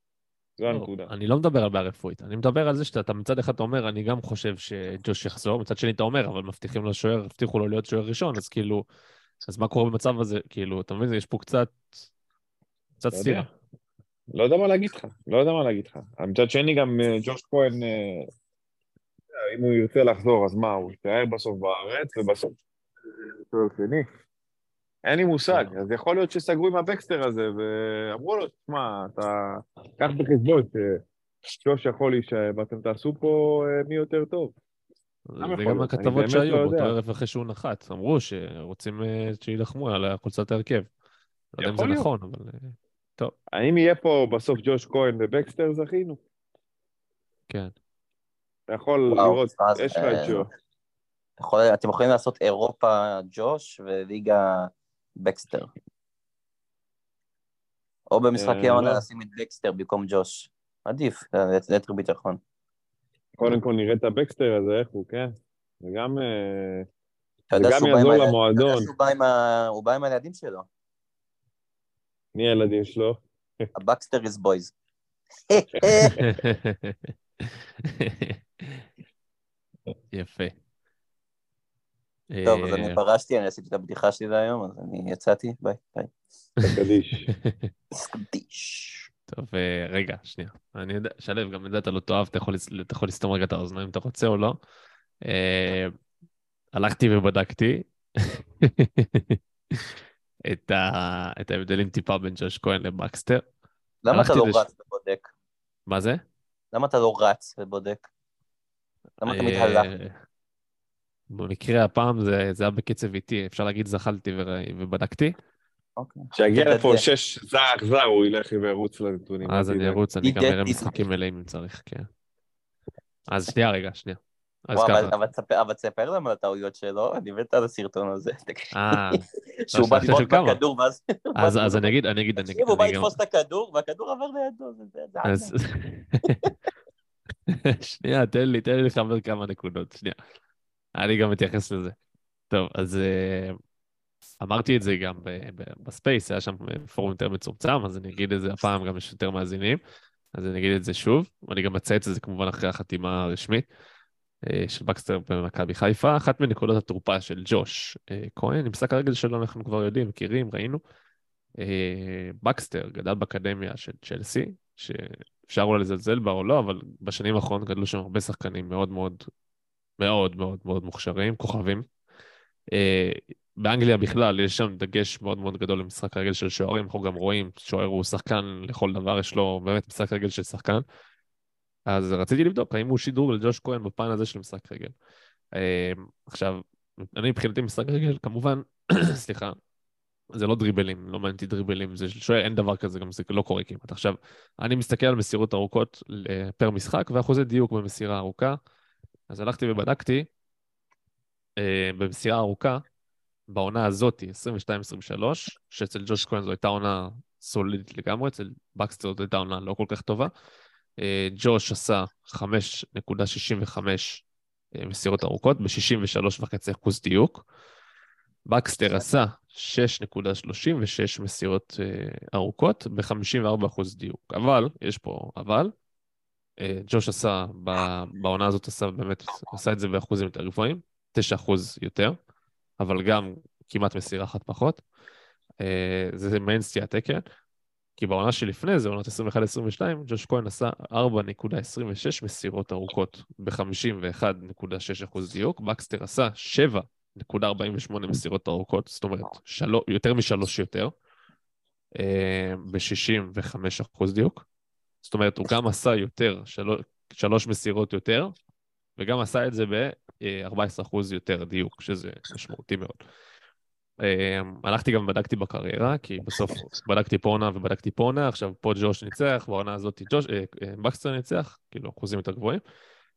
זו לא, הנקודה. אני לא מדבר על בעיה רפואית, אני מדבר על זה שאתה מצד אחד אומר, אני גם חושב שג'וש יחזור, מצד שני אתה אומר, אבל מבטיחים לו שוער, הבטיחו לו להיות שוער ראשון, אז כאילו, אז מה קורה במצב הזה? כאילו, אתה מבין, יש פה קצת, קצת לא. סתירה. לא יודע מה להגיד לך, לא יודע מה להגיד לך. מצד שני גם אה, ג'וש כהן, אה, אם הוא ירצה לחזור, אז מה, הוא יישאר בסוף בארץ, ובסוף... שוער שני. אין לי מושג, לא. אז יכול להיות שסגרו עם הבקסטר הזה, ואמרו לו, תשמע, אתה... קח בחשבון שג'וש יכול להישאר, ואתם תעשו פה אה, מי יותר טוב. זה גם הכתבות שהיו לא באותו יודע. ערב אחרי שהוא נחת, אמרו שרוצים אה, שיילחמו על חולצת ההרכב. לא יודע אם זה. נכון, אבל אה, האם יהיה פה בסוף ג'וש כהן ובקסטר, זכינו. כן. אתה יכול לראות, יש לך את ג'וש. יכול- אתם יכולים לעשות אירופה ג'וש וליגה בקסטר. או במשחקי אה, העונה לא. לשים את בקסטר במקום ג'וש. עדיף, אה, ליתר ביטחון. קודם כל נראה את הבקסטר הזה, איך הוא, כן? וגם... אה, אתה יודע גם יעזור ה- אתה למועדון. יודע שהוא בא עם הילדים שלו. מי הילדים שלו? <laughs> ה Baxter's boys. <laughs> יפה. טוב, אז אני אה, פרשתי, אני עשיתי את הבדיחה שלי להיום, אז אני יצאתי, ביי, ביי. קדיש. סקדיש. <laughs> טוב, אה, רגע, שנייה. אני יודע, שלו, גם את זה אתה לא תאהב, אתה יכול לסתום רגע את האוזניים אם אתה רוצה או לא. אה, הלכתי ובדקתי <laughs> את ההבדלים טיפה בין ג'וש כהן לבקסטר. למה אתה לא רץ ובודק? מה זה? למה אתה לא רץ ובודק? למה אתה מתהלך? במקרה הפעם זה, זה היה בקצב איטי, אפשר להגיד זחלתי ובדקתי, אוקיי. כשיגיע לפה. שש זעק זע, הוא ילך וירוץ לנתונים. אז אני. ארוץ, אני גם אראה. משחקים מלאים אם צריך, כן. אז שנייה רגע, שנייה. אז ככה. אבל תספר- לנו על הטעויות שלו, אני מת על הסרטון הזה. <laughs> אה, <laughs> שהוא בא לבעוט לכם כמה. בכדור, ואז... אז, אז אני אגיד, אני אגיד, אני תקשיב, הוא בא לתפוס את הכדור, והכדור עבר לידו, זה- זה זה אז... ענק. <laughs> שנייה, תן לי, תן לי לחבר כמה נקודות, שנייה. אני גם מתייחס לזה. טוב, אז אה, אמרתי את זה גם ב Space, היה שם פורום יותר מצומצם, אז אני אגיד את זה הפעם, גם יש יותר מאזינים, אז אני אגיד את זה שוב, ואני גם אצייץ את זה כמובן אחרי החתימה הרשמית אה, של בקסטר במכבי חיפה. אחת מנקודות התורפה של ג'וש אה, כהן, עם משחק הרגל שלו אנחנו כבר יודעים, מכירים, ראינו. אה, בקסטר גדל באקדמיה של צ'לסי, שאפשר אולי לזלזל בה או לא, אבל בשנים האחרונות גדלו שם הרבה שחקנים מאוד מאוד מאוד מאוד מאוד מוכשרים, כוכבים. אה, באנגליה בכלל יש שם דגש מאוד מאוד גדול למשחק רגל של שוערים, אנחנו גם רואים, שוער הוא שחקן לכל דבר, יש לו באמת משחק רגל של שחקן. אז רציתי לבדוק האם הוא שידור לג'וש כהן בפן הזה של משחק רגל. אה, עכשיו, אני מבחינתי משחק רגל, כמובן, <clears throat> סליחה, זה לא דריבלים, לא מעניין אותי דריבלים, זה שוער, אין דבר כזה, גם זה לא קורה כמעט. עכשיו, אני מסתכל על מסירות ארוכות ל- פר משחק ואחוזי דיוק במסירה ארוכה. אז הלכתי ובדקתי, אה, במסירה ארוכה, בעונה הזאת, 22-23, שאצל ג'וש כהן זו הייתה עונה סולידית לגמרי, אצל בקסטר זו הייתה עונה לא כל כך טובה. אה, ג'וש עשה 5.65 אה, מסירות ארוכות, ב-63.5% דיוק. בקסטר עשה 6.36 מסירות אה, ארוכות ב-54% דיוק. אבל, יש פה אבל, ג'וש עשה, בעונה הזאת עשה באמת, עשה את זה באחוזים יותר גבוהים, 9% יותר, אבל גם כמעט מסירה אחת פחות. אה, זה מעין סטיית תקן, כי בעונה שלפני זה, עונת 21-22, ג'וש כהן עשה 4.26 מסירות ארוכות ב-51.6% דיוק, בקסטר עשה 7.48 מסירות ארוכות, זאת אומרת, שלו, יותר משלוש יותר, אה, ב-65% דיוק. זאת אומרת, הוא גם עשה יותר, שלוש, שלוש מסירות יותר, וגם עשה את זה ב-14% יותר דיוק, שזה משמעותי מאוד. אה, הלכתי גם ובדקתי בקריירה, כי בסוף בדקתי פה עונה ובדקתי פה עונה, עכשיו פה ג'וש ניצח, בעונה הזאת ג'וש, אה, אה, בקסטר ניצח, כאילו אחוזים יותר גבוהים.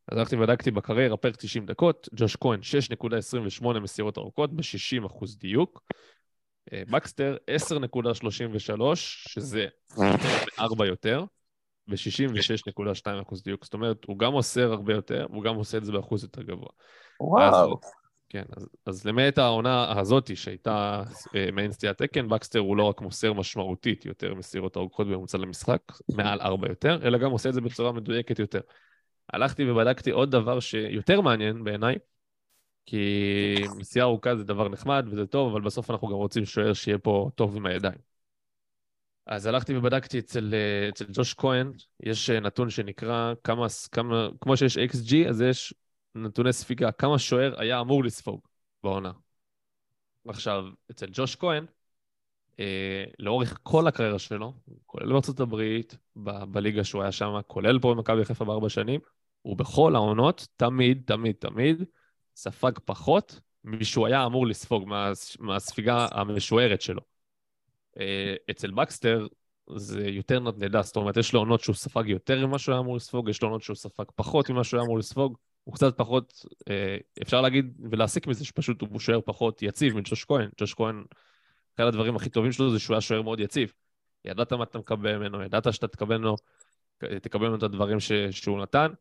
אז הלכתי ובדקתי בקריירה פר 90 דקות, ג'וש כהן 6.28 מסירות ארוכות ב-60% דיוק. אה, בקסטר 10.33, שזה ארבע יותר, ב-66.2% דיוק. זאת אומרת, הוא גם מוסר הרבה יותר, והוא גם עושה את זה באחוז יותר גבוה. וואו. אז, כן, אז, אז למעט העונה הזאתי שהייתה אה, מעין סטיית תקן, בקסטר הוא לא רק מוסר משמעותית יותר מסירות ארוכות בממוצע למשחק, מעל ארבע יותר, אלא גם עושה את זה בצורה מדויקת יותר. הלכתי ובדקתי עוד דבר שיותר מעניין בעיניי, כי מסירה ארוכה זה דבר נחמד וזה טוב, אבל בסוף אנחנו גם רוצים שוער שיהיה פה טוב עם הידיים. אז הלכתי ובדקתי אצל, אה, אצל ג'וש כהן, יש אה, נתון שנקרא כמה, כמה, כמו שיש XG, אז יש נתוני ספיגה, כמה שוער היה אמור לספוג בעונה. עכשיו, אצל ג'וש כהן, אה, לאורך כל הקריירה שלו, כולל בארצות הברית, ב- בליגה שהוא היה שם, כולל פה במכבי חיפה בארבע שנים, הוא בכל העונות, תמיד, תמיד, תמיד, ספג פחות משהוא היה אמור לספוג מה, מהספיגה המשוערת שלו. אה, אצל בקסטר זה יותר נדנדה, זאת אומרת, יש לו עונות שהוא ספג יותר ממה שהוא היה אמור לספוג, יש לו עונות שהוא ספג פחות ממה שהוא היה אמור לספוג, הוא קצת פחות, אה, אפשר להגיד ולהסיק מזה שפשוט הוא שוער פחות יציב מג'וש כהן. ג'וש כהן, אחד הדברים הכי טובים שלו זה שהוא היה שוער מאוד יציב. ידעת מה אתה מקבל ממנו, ידעת שאתה תקבל ממנו, תקבל ממנו את הדברים ש, שהוא נתן,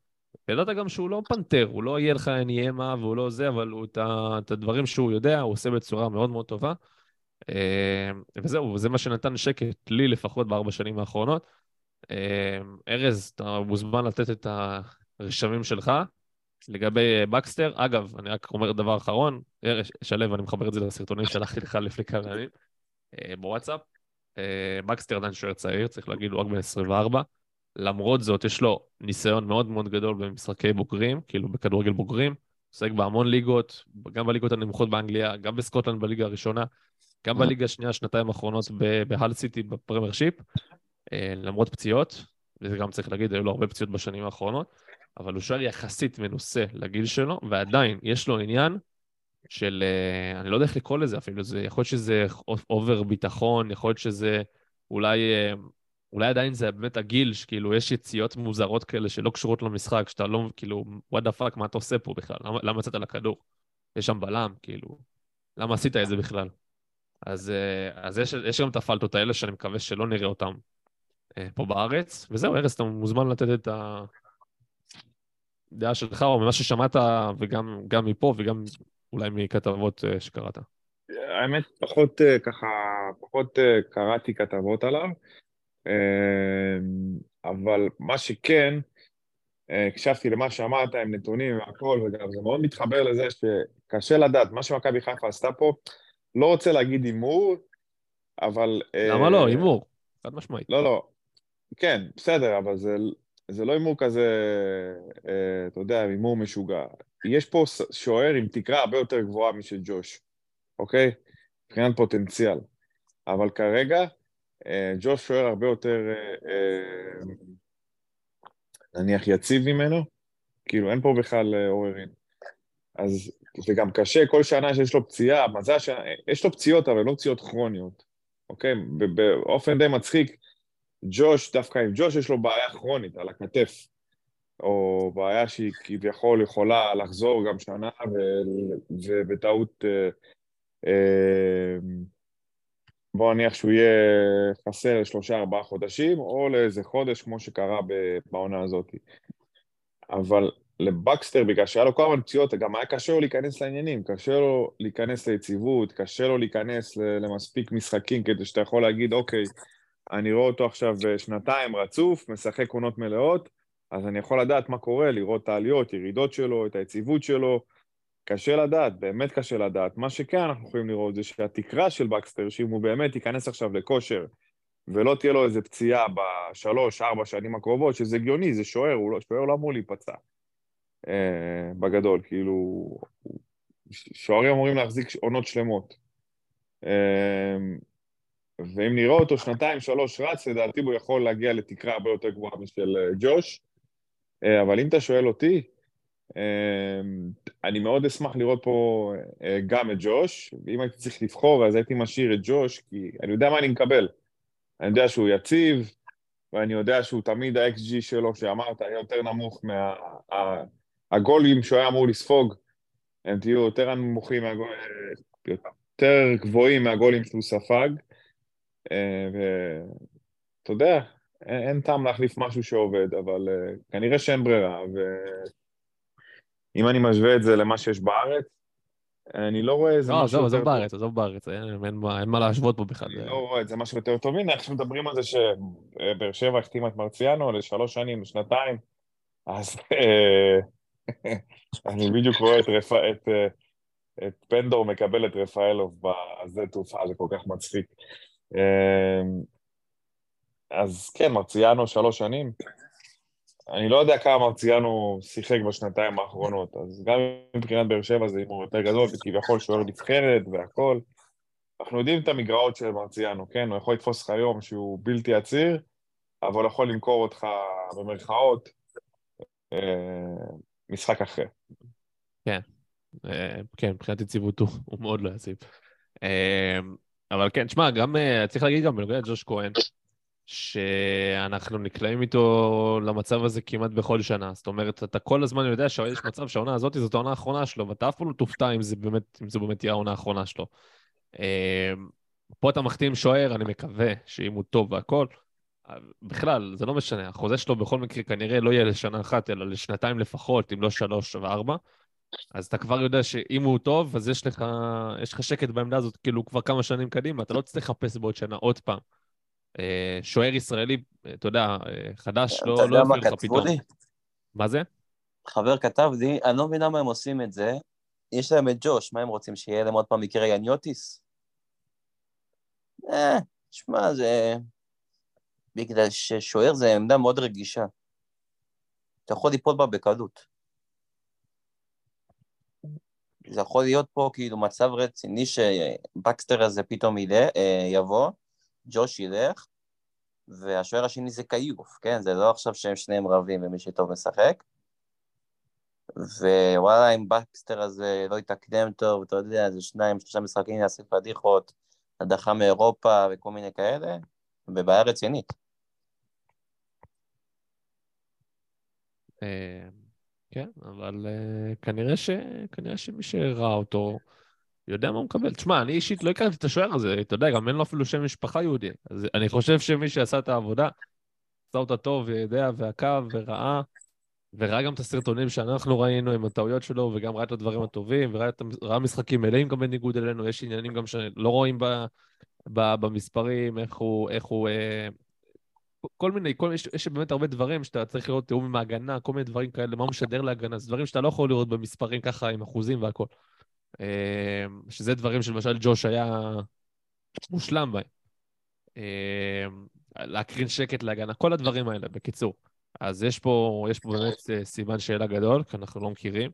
ידעת גם שהוא לא פנתר, הוא לא יהיה לך נהיה מה והוא לא זה, אבל הוא, את, את הדברים שהוא יודע, הוא עושה בצורה מאוד מאוד טובה. אה, וזהו, וזה מה שנתן שקט, לי לפחות בארבע שנים האחרונות. אה, ארז, אתה מוזמן לתת את הרשמים שלך לגבי אה, בקסטר. אגב, אני רק אומר דבר אחרון, ארז, שלו, אני מחבר את זה לסרטונים שלחתי לך לפני כמה ימים אה, בוואטסאפ. אה, בקסטר עדיין שוער צעיר, צריך להגיד, הוא רק בן 24. למרות זאת, יש לו ניסיון מאוד מאוד גדול במשחקי בוגרים, כאילו בכדורגל בוגרים. עוסק בהמון ליגות, גם בליגות הנמוכות באנגליה, גם בסקוטלנד בליגה הראשונה, גם בליגה השנייה, שנתיים האחרונות בהל סיטי בפרמייר שיפ, אה, למרות פציעות, וזה גם צריך להגיד, היו לו הרבה פציעות בשנים האחרונות, אבל הוא שוער יחסית מנוסה לגיל שלו, ועדיין יש לו עניין של, אה, אני לא יודע איך לקרוא לזה אפילו, זה, יכול להיות שזה over ביטחון, יכול להיות שזה אולי, אה, אולי עדיין זה באמת הגיל, שכאילו יש יציאות מוזרות כאלה שלא קשורות למשחק, שאתה לא, כאילו, what the fuck, מה אתה עושה פה בכלל? למה, למה יצאת לכדור? יש שם בלם, כאילו, למה עשית את זה בכלל? אז, אה, אז יש, יש גם את הפלטות האלה שאני מקווה שלא נראה אותן פה בארץ, וזהו, ארז, אתה מוזמן לתת את הדעה שלך, או ממה ששמעת, וגם מפה, וגם אולי מכתבות אה, שקראת. האמת, פחות אה, ככה, פחות אה, קראתי כתבות עליו, אבל מה שכן, הקשבתי למה שאמרת עם נתונים והכל, וגם זה מאוד מתחבר לזה שקשה לדעת, מה שמכבי חיפה עשתה פה, לא רוצה להגיד הימור, אבל... למה לא? הימור, חד משמעית. לא, לא. כן, בסדר, אבל זה, זה לא הימור כזה, אתה יודע, הימור משוגע. יש פה שוער עם תקרה הרבה יותר גבוהה משל ג'וש, אוקיי? מבחינת פוטנציאל. אבל כרגע, אה, ג'וש שוער הרבה יותר, אה, אה, נניח, יציב ממנו, כאילו אין פה בכלל עוררין. אז זה גם קשה, כל שנה שיש לו פציעה, מזל ש... יש לו פציעות, אבל לא פציעות כרוניות, אוקיי? באופן די מצחיק, ג'וש, דווקא עם ג'וש יש לו בעיה כרונית על הכתף. או בעיה שהיא כביכול יכולה לחזור גם שנה ובטעות, אה, אה, בוא נניח שהוא יהיה חסר שלושה ארבעה חודשים, או לאיזה חודש כמו שקרה בעונה הזאת. אבל לבקסטר, בגלל שהיה לו כל הזמן פציעות, גם היה קשה לו להיכנס לעניינים, קשה לו להיכנס ליציבות, קשה לו להיכנס למספיק משחקים כדי שאתה יכול להגיד, אוקיי, אני רואה אותו עכשיו שנתיים רצוף, משחק עונות מלאות, אז אני יכול לדעת מה קורה, לראות את העליות, ירידות שלו, את היציבות שלו. קשה לדעת, באמת קשה לדעת. מה שכן אנחנו יכולים לראות זה שהתקרה של בקסטר, שאם הוא באמת ייכנס עכשיו לכושר ולא תהיה לו איזה פציעה בשלוש, ארבע שנים הקרובות, שזה הגיוני, זה שוער, הוא לא, שוער לא אמור להיפצע. אה, בגדול, כאילו, שוערים אמורים להחזיק עונות שלמות. אה, ואם נראה אותו שנתיים, שלוש רץ, לדעתי הוא יכול להגיע לתקרה הרבה יותר גבוהה משל אה, ג'וש. אה, אבל אם אתה שואל אותי, אה, אני מאוד אשמח לראות פה גם את ג'וש, ואם הייתי צריך לבחור אז הייתי משאיר את ג'וש, כי אני יודע מה אני מקבל. אני יודע שהוא יציב, ואני יודע שהוא תמיד ה-XG שלו, שאמרת, היה יותר נמוך מה... הגולים שהוא היה אמור לספוג, הם תהיו יותר נמוכים, מהגול... יותר גבוהים מהגולים שהוא ספג, ואתה יודע, אין, אין טעם להחליף משהו שעובד, אבל uh, כנראה שאין ברירה, ואם אני משווה את זה למה שיש בארץ, אני לא רואה איזה לא, משהו. לא, עזוב בארץ, עזוב בארץ, אין, אין, אין מה להשוות פה בכלל. אני לא רואה את זה משהו יותר טוב. הנה, איך שמדברים על זה שבאר שבע החתימה את מרציאנו לשלוש שנים, לשנתיים, אז אה, אני בדיוק רואה את, רפ... את, אה, את פנדור מקבל את רפאלוב בזה תעופה, זה כל כך מצחיק. אז כן, מרציאנו שלוש שנים. אני לא יודע כמה מרציאנו שיחק בשנתיים האחרונות, אז גם מבחינת באר שבע זה הימור יותר גדול, וכביכול שוער נבחרת והכל. אנחנו יודעים את המגרעות של מרציאנו, כן? הוא יכול לתפוס לך יום שהוא בלתי עציר, אבל יכול למכור אותך במרכאות אה, משחק אחר. כן, אה, כן, מבחינת יציבות הוא מאוד לא יציב. אה, אבל כן, תשמע, גם צריך להגיד גם בנוגע לג'וש כהן, שאנחנו נקלעים איתו למצב הזה כמעט בכל שנה. זאת אומרת, אתה כל הזמן יודע שיש מצב שהעונה הזאת זאת העונה האחרונה שלו, ואתה אף פעם לא תופתע אם זה באמת, אם זה באמת יהיה העונה האחרונה שלו. פה אתה מחתים שוער, אני מקווה שאם הוא טוב והכל, בכלל, זה לא משנה, החוזה שלו בכל מקרה כנראה לא יהיה לשנה אחת, אלא לשנתיים לפחות, אם לא שלוש וארבע. אז אתה כבר יודע שאם הוא טוב, אז יש לך, יש לך שקט בעמדה הזאת, כאילו, כבר כמה שנים קדימה, אתה לא צריך לחפש בעוד שנה עוד פעם. אה, שוער ישראלי, אתה יודע, אה, חדש, לא, לא יפריע לך פתאום. לי? מה זה? חבר כתב לי, אני לא מבין למה הם עושים את זה. יש להם את ג'וש, מה הם רוצים, שיהיה להם עוד פעם מקרה יניוטיס? אה, שמע, זה... בגלל ששוער זה עמדה מאוד רגישה. אתה יכול ליפול בה בקלות. זה יכול להיות פה כאילו מצב רציני שבקסטר הזה פתאום יבוא, ג'וש ילך, והשוער השני זה קיוף, כן? זה לא עכשיו שהם שניהם רבים ומי שטוב משחק. ווואלה, אם בקסטר הזה לא יתקדם טוב, אתה יודע, זה שניים, שלושה משחקים יעשה פדיחות, הדחה מאירופה וכל מיני כאלה, בבעיה רצינית. אה, כן, אבל אה, כנראה, ש... כנראה שמי שראה אותו יודע מה הוא מקבל. תשמע, אני אישית לא הכרתי את השוער הזה, אתה יודע, גם אין לו אפילו שם משפחה יהודי. אז אני חושב שמי שעשה את העבודה, עשה אותה טוב, ויודע, ועקב, וראה, וראה גם את הסרטונים שאנחנו ראינו עם הטעויות שלו, וגם ראה את הדברים הטובים, וראה את, ראה משחקים מלאים גם בניגוד אלינו, יש עניינים גם שלא רואים ב, ב, במספרים, איך הוא, איך הוא אה, כל מיני, כל, יש, יש באמת הרבה דברים שאתה צריך לראות תיאום עם ההגנה, כל מיני דברים כאלה, מה הוא משדר להגנה, זה דברים שאתה לא יכול לראות במספרים ככה עם אחוזים והכל. אה, שזה דברים שלמשל ג'וש היה מושלם בהם. אה, להקרין שקט להגנה, כל הדברים האלה, בקיצור. אז יש פה, יש פה באמת אה, סימן שאלה גדול, כי אנחנו לא מכירים.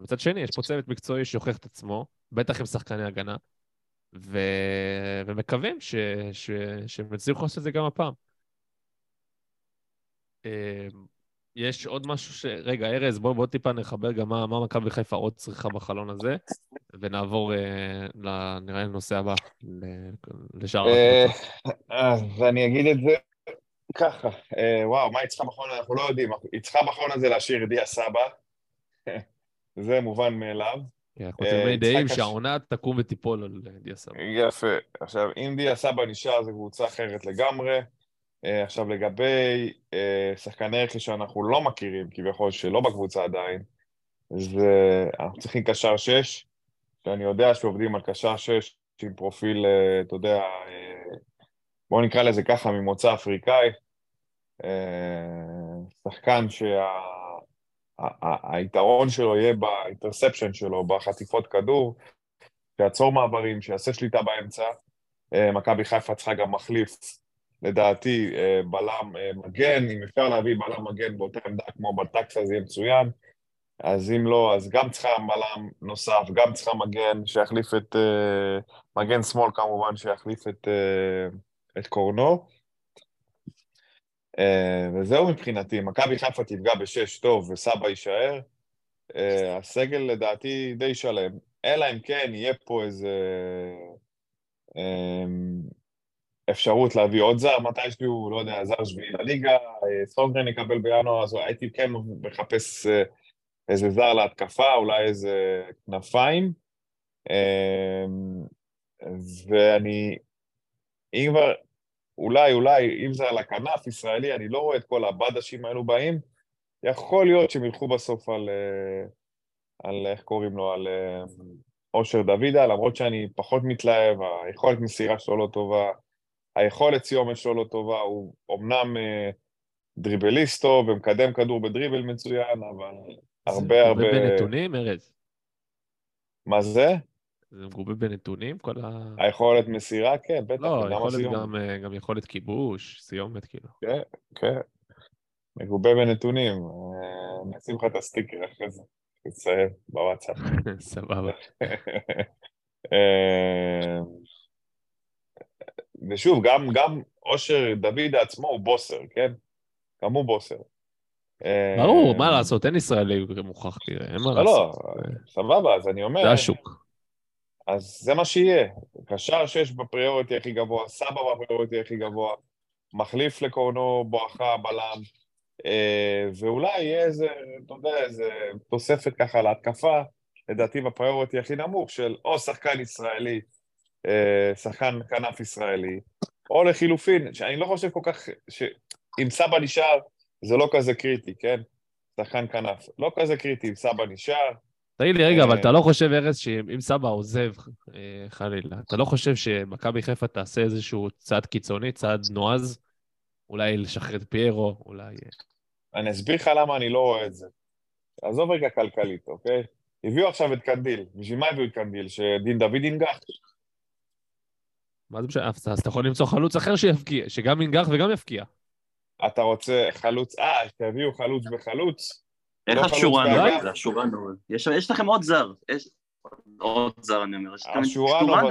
מצד שני, יש פה צוות מקצועי שיוכיח את עצמו, בטח עם שחקני הגנה, ו... ומקווים ש... ש... שהם יצליחו לעשות את זה גם הפעם. אה, יש עוד משהו ש... רגע, ארז, בוא, בוא טיפה נחבר גם מה, מה מכבי חיפה עוד צריכה בחלון הזה, ונעבור, אה, ל... נראה לי לנושא הבא, ל... לשאר אה. אז אני אגיד את זה ככה, אה, וואו, מה היא צריכה בחלון? אנחנו לא יודעים. היא צריכה בחלון הזה להשאיר את דיה סבא. <laughs> זה מובן מאליו. כן, אנחנו אה, תמימי דעים שהעונה תקום ותיפול על אה, דיה סבא. יפה. עכשיו, אם דיה סבא נשאר, זו קבוצה אחרת לגמרי. עכשיו, לגבי שחקני רכש שאנחנו לא מכירים, כביכול שלא בקבוצה עדיין, זה אנחנו צריכים קשר שש, שאני יודע שעובדים על קשר שש עם פרופיל, אתה יודע, בואו נקרא לזה ככה, ממוצא אפריקאי. אה, שחקן שהיתרון שלו יהיה באינטרספשן שלו, בחטיפות כדור, שיעצור מעברים, שיעשה שליטה באמצע. אה, מכבי חיפה צריכה גם מחליף, לדעתי, אה, בלם מגן, אם אפשר להביא בלם מגן באותה עמדה כמו בטקסה זה יהיה מצוין. אז אם לא, אז גם צריכה בלם נוסף, גם צריכה מגן שיחליף את... מגן שמאל כמובן, שיחליף את, את קורנו. אה, וזהו מבחינתי, מכבי חיפה תפגע בשש טוב וסבא יישאר. אה, הסגל לדעתי די שלם, אלא אם כן יהיה פה איזה אה, אפשרות להביא עוד זר מתישהו, לא יודע, זר שביעי לליגה, סונגרן יקבל בינואר, אז הייתי כן מחפש איזה זר להתקפה, אולי איזה כנפיים. ואני, אם כבר, אולי, אולי, אם זה על הכנף ישראלי, אני לא רואה את כל הבדשים האלו באים, יכול להיות שהם ילכו בסוף על, אה, על איך קוראים לו, על אה, אושר דוידה, למרות שאני פחות מתלהב, היכולת מסירה שלו לא טובה, היכולת סיומת שלו לא טובה, הוא אמנם אה, דריבליסט טוב ומקדם כדור בדריבל מצוין, אבל הרבה מגובה הרבה... בנתונים, ארז? מה זה? זה מגובה בנתונים? כל ה... היכולת מסירה? כן, בטח, לא, יכולת. גם, אה, גם יכולת כיבוש, סיומת, כאילו. כן, מגובה בנתונים. אה, אני אשים לך את הסטיקר אחרי זה, תצטרף בוואטסאפ. <laughs> סבבה. <laughs> אה, ושוב, גם, גם אושר דוד עצמו הוא בוסר, כן? גם הוא בוסר. ברור, מה לעשות, אין ישראלי מוכח, תראה, אין מה לא, לא, לעשות. סבבה, אז אני אומר, זה השוק. אז זה מה שיהיה. קשר שש בפריוריטי הכי גבוה, סבא בפריוריטי הכי גבוה, מחליף לקורנו בואכה בלם, אה, ואולי יהיה איזה, אתה יודע, איזה תוספת ככה להתקפה, לדעתי בפריוריטי הכי נמוך, של או שחקן ישראלי, אה, שחקן כנף ישראלי, או לחילופין, שאני לא חושב כל כך, שאם סבא נשאר, זה לא כזה קריטי, כן? שחקן כנף. לא כזה קריטי אם סבא נשאר. תגיד לי, רגע, אבל אה, אתה לא חושב, ארז, שאם סבא עוזב, אה, חלילה, אתה לא חושב שמכבי חיפה תעשה איזשהו צעד קיצוני, צעד נועז? אולי לשחרר את פיירו, אולי... אה, אני אסביר לך למה אני לא רואה את זה. עזוב רגע כלכלית, אוקיי? הביאו עכשיו את קנדיל. בשביל מה הביאו את קנדיל? שדין דוד ינגח? מה זה משנה? אז אתה יכול למצוא חלוץ אחר שיבקיע, שגם ינגח וגם יבקיע. אתה רוצה חלוץ... אה, תביאו חלוץ בחלוץ? אין לא לך חלוץ שורנו, בהגנה? זה שורנו. יש יש לכם עוד זר. יש עוד זר, אני אומר. יש לכם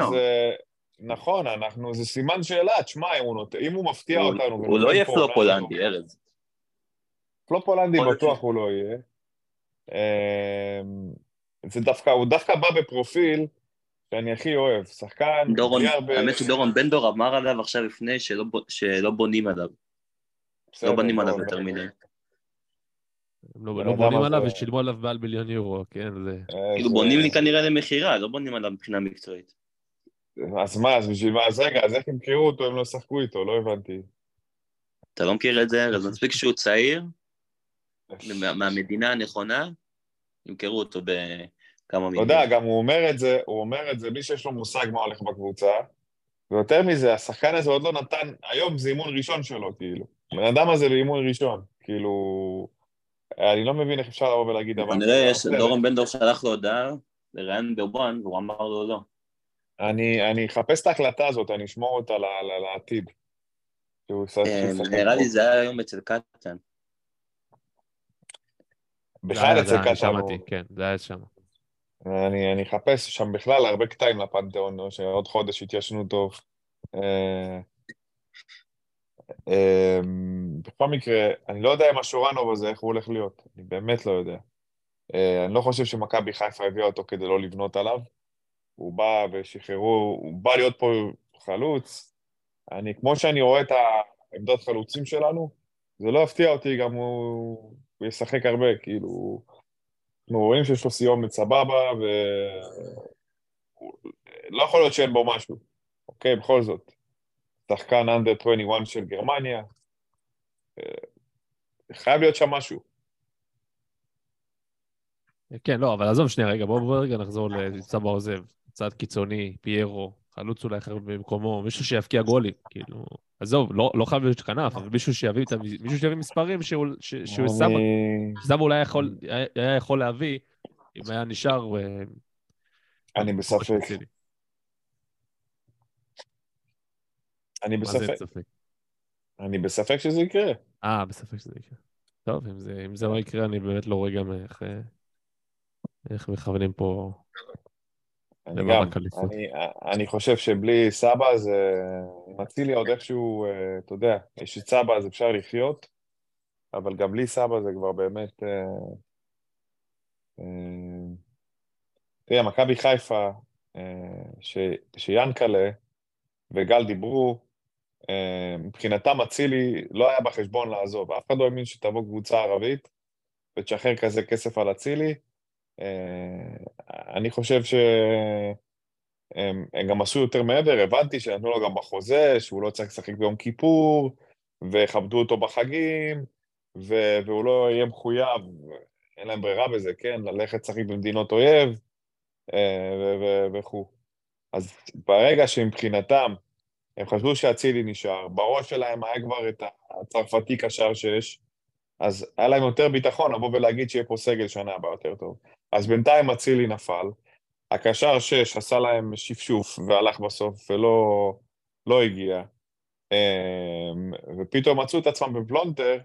הזה... נכון, אנחנו... זה סימן שאלה. תשמע, אם הוא נות- אם הוא מפתיע הוא- אותנו... הוא לא יהיה פלופ הולנדי, ארז. פלופ הולנדי בטוח הוא לא יהיה. אה, זה דווקא, הוא דווקא בא בפרופיל שאני הכי אוהב. שחקן, דורון, הרבה... האמת שדורון בן דור אמר עליו עכשיו לפני שלא שלא בונים עליו, בסדר, לא בונים עליו יותר מדי. הם לא לא אדם בונים עליו ושילמו עליו מעל מיליון יורו, כן? זה... כאילו בונים לי כנראה למכירה, לא בונים עליו מבחינה מקצועית. אז מה, אז בשביל מה? אז רגע, אז איך ימכרו אותו אם לא ישחקו איתו? לא הבנתי. אתה לא מכיר את זה, אז <laughs> מספיק שהוא צעיר, מה- מהמדינה הנכונה, ימכרו אותו בכמה אתה מיליון. יודע, גם הוא אומר את זה, הוא אומר את זה בלי שיש לו מושג מה הולך בקבוצה, ויותר מזה, השחקן הזה עוד לא נתן, היום זה אימון ראשון שלו, כאילו. הבן אדם הזה באימון ראשון, כאילו... אני לא מבין איך אפשר לבוא ולהגיד דבר כנראה. דורון בן דור שלח לו הודעה לראיין בוואן, והוא אמר לו לא. אני אני אחפש את ההקלטה הזאת, אני אשמור אותה ל- ל- לעתיד. אה, נראה לי. זה היה היום אצל קטן. בכלל זה אצל קטן. שמעתי, כן, זה היה שם. אני, אני אחפש שם בכלל הרבה קטעים לפנתיאון, או שעוד חודש יתיישנו טוב. אה, בכל מקרה, אני לא יודע אם השורנוב הזה, איך הוא הולך להיות. אני באמת לא יודע. אה, אני לא חושב שמכבי חיפה הביאה אותו כדי לא לבנות עליו. הוא בא ושחררו, הוא בא להיות פה חלוץ. אני, כמו שאני רואה את העמדות חלוצים שלנו, זה לא יפתיע אותי, גם הוא, הוא ישחק הרבה, כאילו... אנחנו רואים שיש לו סיומת סבבה, ו... לא יכול להיות שאין בו משהו, אוקיי? בכל זאת. שחקן אנדר 21 של גרמניה, אה, חייב להיות שם משהו. כן, לא, אבל עזוב שנייה, רגע, בואו בוא רגע נחזור לסבא עוזב. צד קיצוני, פיירו, חלוץ אולי אחר במקומו, מישהו שיבקיע גולים, כאילו... עזוב, לא, לא חייב להיות כנף, אבל מישהו שיביא, את ה- מישהו שיביא מספרים שהוא, ש- שהוא סבא, אני- סבא אולי יכול, היה, היה יכול להביא, אם היה נשאר... אה, אני בספק. אצילי. אני בספק. ספק? אני בספק שזה יקרה. אה, בספק שזה יקרה. טוב, אם זה, אם זה לא יקרה, אני באמת לא רואה גם איך, אה, איך מכוונים פה... אני למאבק. אליפות. אני, אני חושב שבלי סבא זה... עם אצילי עוד איכשהו, אה, אתה יודע, יש את סבא אז אפשר לחיות, אבל גם בלי סבא זה כבר באמת... אה, אה, תראה, מכבי חיפה, ש, שיאנקלה וגל דיברו, מבחינתם אצילי לא היה בחשבון לעזוב. אף אחד לא האמין שתבוא קבוצה ערבית ותשחרר כזה כסף על אצילי. אה, אני חושב שהם הם גם עשו יותר מעבר, הבנתי שנתנו לו גם בחוזה, שהוא לא צריך לשחק ביום כיפור, וכבדו אותו בחגים, ו- והוא לא יהיה מחויב, אין להם ברירה בזה, כן? ללכת לשחק במדינות אויב, אה, ו- ו- וכו'. אז ברגע שמבחינתם הם חשבו שאצילי נשאר, בראש שלהם היה כבר את הצרפתי קשר שיש, אז היה להם יותר ביטחון לבוא ולהגיד שיהיה פה סגל שנה הבאה יותר טוב. אז בינתיים אצילי נפל, הקשר שש עשה להם שפשוף והלך בסוף ולא לא הגיע, אמ, ופתאום מצאו את עצמם בפלונטר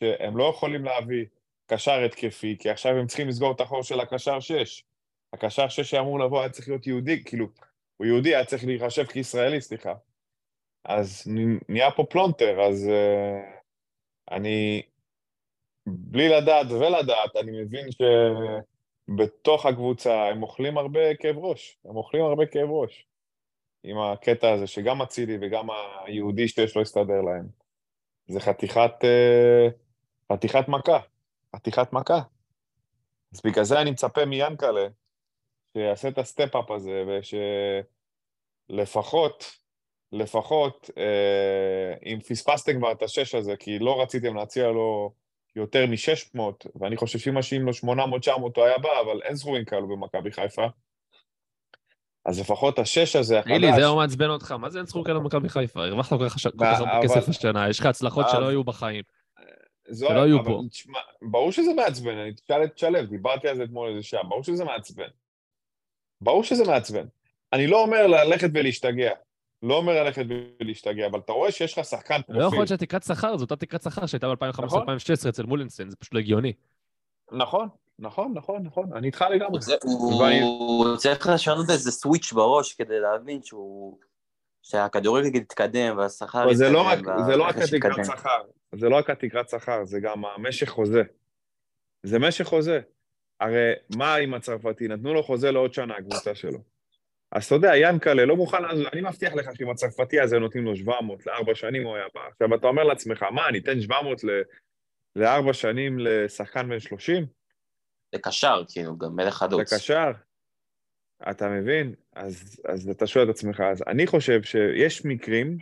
שהם לא יכולים להביא קשר התקפי, כי עכשיו הם צריכים לסגור את החור של הקשר שש. הקשר שש שאמור לבוא היה צריך להיות יהודי, כאילו, הוא יהודי, היה צריך להיחשב כישראלי, סליחה. אז נהיה פה פלונטר, אז uh, אני, בלי לדעת ולדעת, אני מבין שבתוך הקבוצה הם אוכלים הרבה כאב ראש, הם אוכלים הרבה כאב ראש. עם הקטע הזה שגם אצילי וגם היהודי שיש לא יסתדר להם. זה חתיכת, אה, חתיכת מכה, חתיכת מכה. אז בגלל זה אני מצפה מיאנקלה שיעשה את ה step-up הזה, ושלפחות, לפחות, אה, אם פספסתם כבר את השש הזה, כי לא רציתם להציע לו יותר מ-600, ואני חושב שאם משאים לו 800-900 הוא היה בא, אבל אין סכומים כאלו במכבי חיפה. אז לפחות השש הזה, החדש... תגיד לי, זה לא מעצבן אותך, מה זה אין סכום כאלה במכבי חיפה? הרווחת כל כך הרבה כסף השנה, יש לך הצלחות שלא היו בחיים. זו, שלא אבל פה. ברור שזה מעצבן, אני תשאל את שלו, דיברתי על זה אתמול איזה שעה, ברור שזה מעצבן. ברור שזה מעצבן. אני לא אומר ללכת ולהשתגע, לא אומר ללכת ולהשתגע, אבל אתה רואה שיש לך שחקן לא יכול פרופיל. להיות שהתקרת שכר זו אותה תקרת שכר שהייתה נכון. ב-2015-2016 אצל מולינסטיין, זה פשוט לא הגיוני. נכון, נכון, נכון, נכון, אני איתך לגמרי. הוא צריך לשנות איזה סוויץ' בראש כדי להבין שהוא... שהכדורגל יתקדם והשכר זה לא יתקדם זה לא רק התקרת יתקדם. שכר, זה לא רק התקרת שכר, זה גם המשך חוזה. זה משך חוזה. הרי מה עם הצרפתי? נתנו לו חוזה לעוד שנה, הקבוצה שלו. אז אתה יודע, ינקלה לא מוכן לעזור, אני מבטיח לך שעם הצרפתי הזה נותנים לו 700 לארבע שנים הוא היה בא. עכשיו, אתה אומר לעצמך, מה, אני אתן 700 ל... לארבע שנים לשחקן בן 30? זה קשר, כאילו, גם מלך חלוץ. לקשר. אתה מבין? אז, אז אתה שואל את עצמך, אז אני חושב שיש מקרים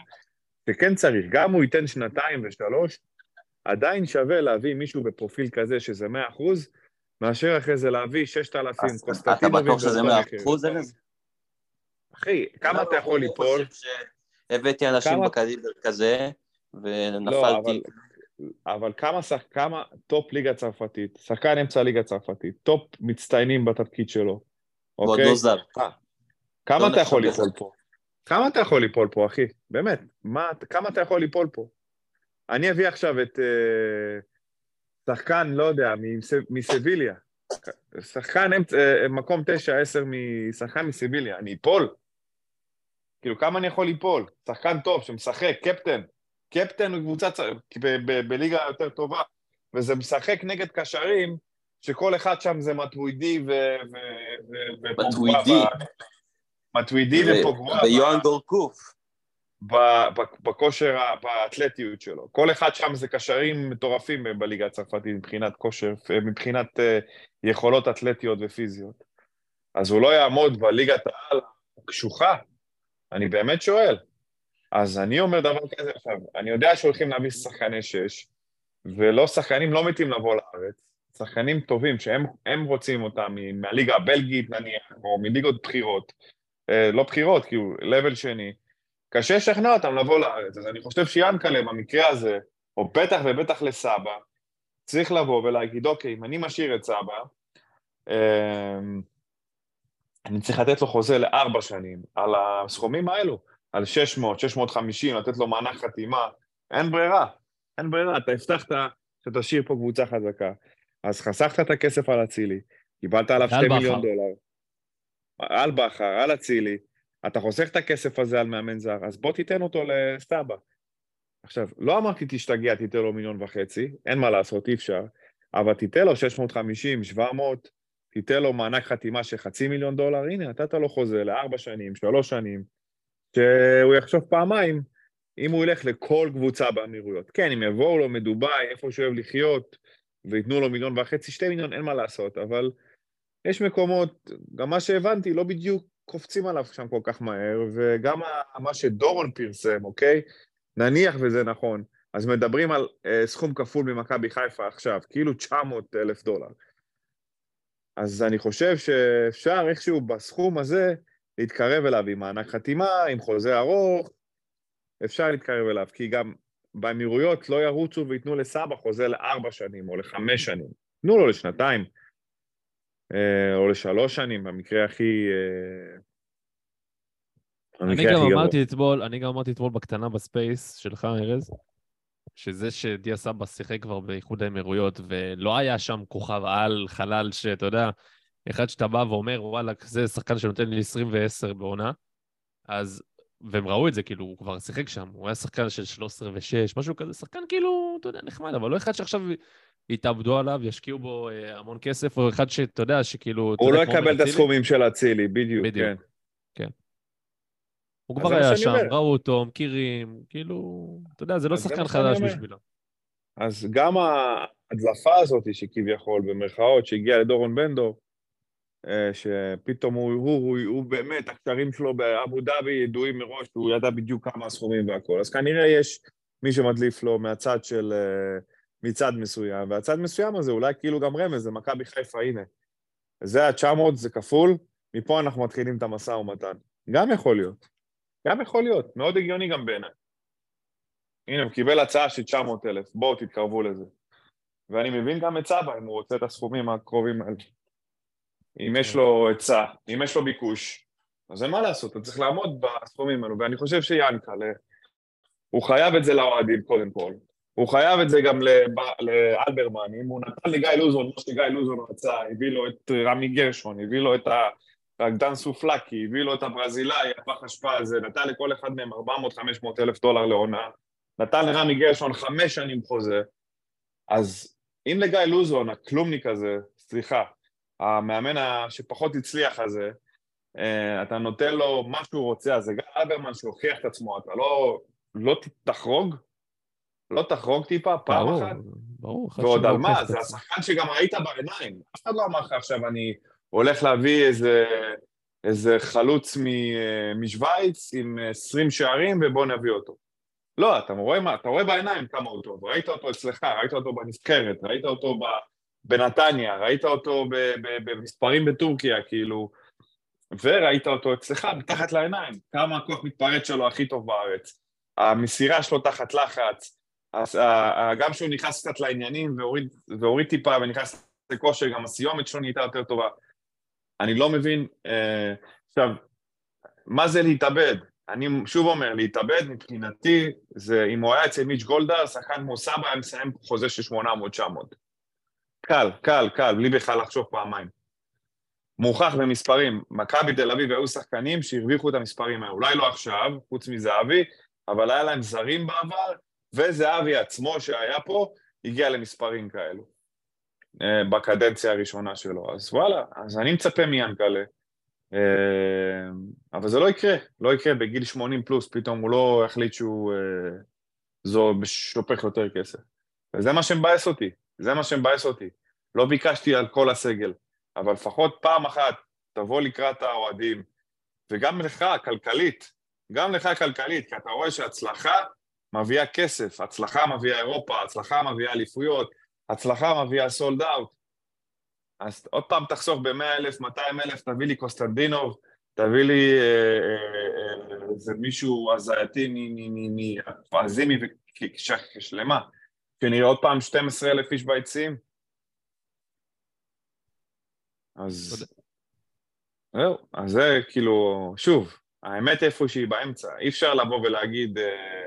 שכן צריך, גם הוא ייתן שנתיים ושלוש, עדיין שווה להביא מישהו בפרופיל כזה שזה 100 אחוז, מאשר אחרי זה להביא 6,000 אז אתה. בטוח שזה באותו 100 מחיר. אחוז, ארז? אחי, כמה אתה יכול אני ליפול? חושב שהבאתי אנשים כמה- בקליבר כזה, לא, ונפלתי. אבל, אבל כמה, שח, כמה טופ ליגה צרפתית, שחקן אמצע ליגה צרפתית, טופ מצטיינים בתפקיד שלו, ועוד אוקיי? לא זר. כמה לא אתה יכול ליפול פה? כמה אתה יכול ליפול פה, אחי? באמת, מה, כמה אתה יכול ליפול פה? אני אביא עכשיו את אה, שחקן, לא יודע, מס- מסביליה. שחקן אמצע, אה, מקום תשע, עשר, משחקן מסביליה. אני אפול? כאילו, כמה אני יכול ליפול? שחקן טוב שמשחק, קפטן. קפטן ב- ב- בליגה יותר טובה, וזה משחק נגד קשרים, שכל אחד שם זה מטווידי ו... מטווידי. מטווידי ו- ופוגבה ויוהן ב- גורקוף. בכושר, באתלטיות שלו. כל אחד שם זה קשרים מטורפים בליגה הצרפתית מבחינת כושר, מבחינת אה, יכולות אתלטיות ופיזיות. אז הוא לא יעמוד בליגת העל הקשוחה? אני באמת שואל. אז אני אומר דבר כזה עכשיו, אני יודע שהולכים להביא שחקני שש, ולא שחקנים לא מתים לבוא לארץ, שחקנים טובים שהם הם רוצים אותם מהליגה הבלגית נניח, או מליגות בחירות, אה, לא בחירות, כאילו, לבל שני, קשה לשכנע אותם לבוא לארץ, אז אני חושב שיאנקלה במקרה הזה, או בטח ובטח לסבא, צריך לבוא ולהגיד, אוקיי, אם אני משאיר את סבא, אמ, אני צריך לתת לו חוזה לארבע שנים, על הסכומים האלו, על 600, 650, לתת לו מענק חתימה, אין ברירה, אין ברירה, אתה הבטחת שתשאיר פה קבוצה חזקה, אז חסכת את הכסף על אצילי, קיבלת עליו ועל 2 בכר. מיליון דולר, על בכר, על אצילי, אתה חוסך את הכסף הזה על מאמן זר, אז בוא תיתן אותו לסבא. עכשיו, לא אמרתי תשתגע, תיתן לו מיליון וחצי, אין מה לעשות, אי אפשר, אבל תיתן לו 650, 700, תיתן לו מענק חתימה של חצי מיליון דולר, הנה, נתת לו חוזה לארבע שנים, שלוש שנים, שהוא יחשוב פעמיים אם הוא ילך לכל קבוצה באמירויות. כן, אם יבואו לו מדובאי, איפה שהוא אוהב לחיות, וייתנו לו מיליון וחצי, שתי מיליון, אין מה לעשות, אבל יש מקומות, גם מה שהבנתי, לא בדיוק קופצים עליו שם כל כך מהר, וגם מה שדורון פרסם, אוקיי? נניח וזה נכון, אז מדברים על אה, סכום כפול ממכבי חיפה עכשיו, כאילו 900 אלף דולר. אז אני חושב שאפשר איכשהו בסכום הזה להתקרב אליו עם מענק חתימה, עם חוזה ארוך, אפשר להתקרב אליו, כי גם באמירויות לא ירוצו וייתנו לסבא חוזה לארבע שנים או לחמש שנים. תנו לו לשנתיים, אה, או לשלוש שנים, במקרה הכי... אה, אני גם. אמרתי אתמול, אני גם אמרתי אתמול בקטנה ב Space שלך, ארז, שזה שדיה סבא שיחק כבר באיחוד האמירויות, ולא היה שם כוכב על, חלל, שאתה יודע, אחד שאתה בא ואומר, וואלה, זה שחקן שנותן לי 20 ו-10 בעונה, אז, והם ראו את זה, כאילו, הוא כבר שיחק שם, הוא היה שחקן של 13 ו-6, משהו כזה, שחקן כאילו, אתה יודע, נחמד, אבל לא אחד שעכשיו יתאבדו עליו, ישקיעו בו אה, המון כסף, או אחד שאתה יודע, שכאילו... הוא לא יקבל את הסכומים של אצילי, בדיוק, בדיוק. כן. הוא כבר היה שם, אומר. ראו אותו, מכירים, כאילו, אתה יודע, זה לא שחקן חדש. בשבילו. אז גם ההדלפה הזאת שכביכול, במרכאות, שהגיעה לדורון בנדור, אה, שפתאום הוא, הוא, הוא, הוא באמת, הקשרים שלו באבו דאבי ידועים מראש, הוא ידע בדיוק כמה הסכומים והכל. אז כנראה יש מי שמדליף לו מהצד של, אה, מצד מסוים, והצד מסוים הזה אולי כאילו גם רמז, זה מכבי חיפה, הנה. זה ה-900, זה כפול, מפה אנחנו מתחילים את המשא ומתן. גם יכול להיות. גם יכול להיות, מאוד הגיוני גם בעיניי. הנה, הוא קיבל הצעה של 900 אלף, בואו תתקרבו לזה. ואני מבין גם את סבא, אם הוא רוצה את הסכומים הקרובים האלה. אם יש לו היצע, אם יש לו ביקוש, אז אין מה לעשות, אתה צריך לעמוד בסכומים האלו, ואני חושב שיאנקלה, הוא חייב את זה לאוהדים קודם כל. הוא חייב את זה גם לב- לאלברמן, אם הוא נתן לגיא לוזון, מה שגיא לוזון רצה, הביא לו את רמי גרשון, הביא לו את הרקדן סופלקי, הביא לו את הברזילאי, הפח אשפה הזה, נתן לכל אחד מהם 400-500 אלף דולר לעונה, נתן לרמי גרשון חמש שנים חוזה, אז אם לגיא לוזון, הכלומניק הזה, סליחה, המאמן שפחות הצליח הזה, אה, אתה נותן לו מה שהוא רוצה, אז זה גם אלברמן שהוכיח את עצמו, אתה לא, לא תחרוג? לא תחרוג טיפה, פעם ברור, אחת? ברור. אחד ועוד על מה? זה. השחקן שגם ראית בעיניים. אף אחד לא אמר לך עכשיו, אני הולך להביא איזה, איזה חלוץ מ- משוויץ עם 20 שערים ובוא נביא אותו. לא, אתה רואה, מה, אתה רואה בעיניים כמה הוא טוב. ראית אותו אצלך, ראית אותו בנבחרת, ראית אותו בנתניה, ראית אותו במספרים בטורקיה, כאילו, וראית אותו אצלך מתחת לעיניים. כמה הכוח מתפרץ שלו הכי טוב בארץ. המסירה שלו תחת לחץ, אז ה- ה- גם כשהוא נכנס קצת לעניינים והוריד, והוריד טיפה ונכנס לכושר, גם הסיומת שלו נהייתה יותר טובה. אני לא מבין, אה, עכשיו, מה זה להתאבד? אני שוב אומר, להתאבד מבחינתי, זה אם הוא היה אצל מיץ' גולדהר, שחקן כמו סבא היה מסיים חוזה של 800-900. קל, קל, קל, בלי בכלל לחשוב פעמיים. מוכח במספרים, מכבי תל אביב היו שחקנים שהרוויחו את המספרים האלה, אולי לא עכשיו, חוץ מזהבי, אבל היה להם זרים בעבר, וזהבי עצמו שהיה פה, הגיע למספרים כאלו בקדנציה הראשונה שלו. אז וואלה, אז אני מצפה מיאנקלה, אה, אבל זה לא יקרה, לא יקרה בגיל 80 פלוס, פתאום הוא לא יחליט שהוא אה, זו שופך יותר כסף. וזה מה שמבאס אותי, זה מה שמבאס אותי. לא ביקשתי על כל הסגל, אבל לפחות פעם אחת תבוא לקראת האוהדים, וגם לך, כלכלית, גם לך כלכלית, כי אתה רואה שהצלחה מביאה כסף, הצלחה מביאה אירופה, הצלחה מביאה אליפויות, הצלחה מביאה סולד אאוט. אז עוד פעם תחסוך ב-100 אלף, 200 אלף, תביא לי קוסטנדינוב, תביא לי אה, אה, אה, איזה מישהו הזייתי מפזימי ושלמה, שנראה עוד פעם 12 אלף איש ביציעים. אז זהו, אז זה כאילו, שוב, האמת איפה שהיא באמצע, אי אפשר לבוא ולהגיד אה,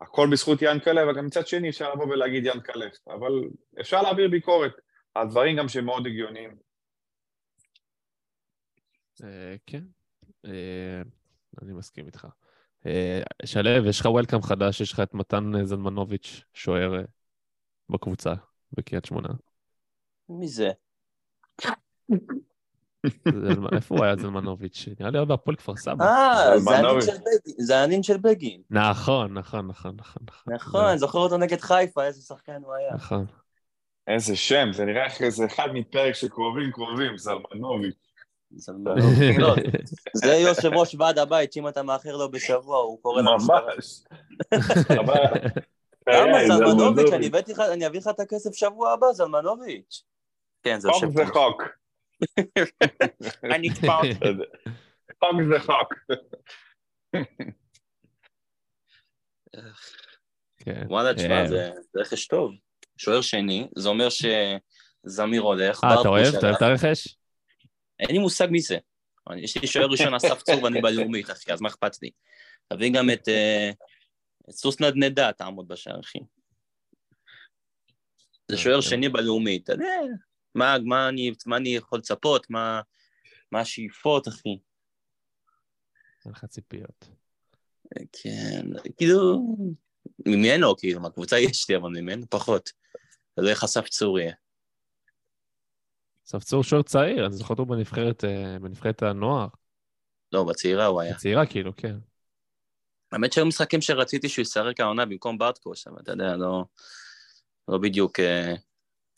הכל בזכות ינקלה, וגם מצד שני אפשר לבוא ולהגיד ינקלה, אבל אפשר להעביר ביקורת על דברים גם שהם מאוד הגיוניים. אה, כן, אה, אני מסכים איתך. אה, שלו, יש לך וולקאם חדש, יש לך את מתן זלמנוביץ', שוער בקבוצה בקריית שמונה. מי זה? איפה הוא היה זלמנוביץ'? נראה לי היה בהפועל כפר סבא. אה, זה. הנין של בגין. נכון, נכון, נכון, נכון. נכון, אני זוכר אותו נגד חיפה, איזה שחקן הוא היה. נכון. איזה שם, זה נראה איך איזה אחד מפרק של קרובים קרובים, זלמנוביץ'. <laughs> זה יושב ראש ועד הבית, שאם אתה מאחר לו בשבוע, הוא קורא למשטרה. ממש. <laughs> למה אה, זלמנוביץ'? לך- אני אביא לך את הכסף שבוע הבא, זלמנוביץ'. כן, זה יושב חוק זה חוק. <laughs> אני נתפר. חוק <laughs> זה חוק. כן. וואלה, תשמע, אה, זה רכש טוב. שוער שני, זה אומר שזמיר הולך. אה, אתה אוהב? אתה אוהב. את הרכש? אין לי מושג מי זה. אני- יש לי שוער ראשון אסף צור ואני בלאומית, אחי, אז מה אכפת לי? תביא גם את אה, סוס נדנדה, תעמוד בשער, אחי. זה שוער כן. שני בלאומית, אתה יודע, מה- מה אני- מה אני יכול לצפות, מה מה השאיפות, אחי. אין לך ציפיות. כן, כאילו, ממנו, כאילו, מהקבוצה יש לי, אבל ממנו פחות. תלוי איך אסף צור יהיה. אסף צור שוער צעיר, אני זוכר אותו בנבחרת, אה, בנבחרת הנוער. לא, בצעירה הוא היה. הצעירה כאילו, כן. האמת שהיו משחקים שרציתי שהוא ישחק העונה במקום ברטקוש, אבל אתה יודע, לא, לא בדיוק אה,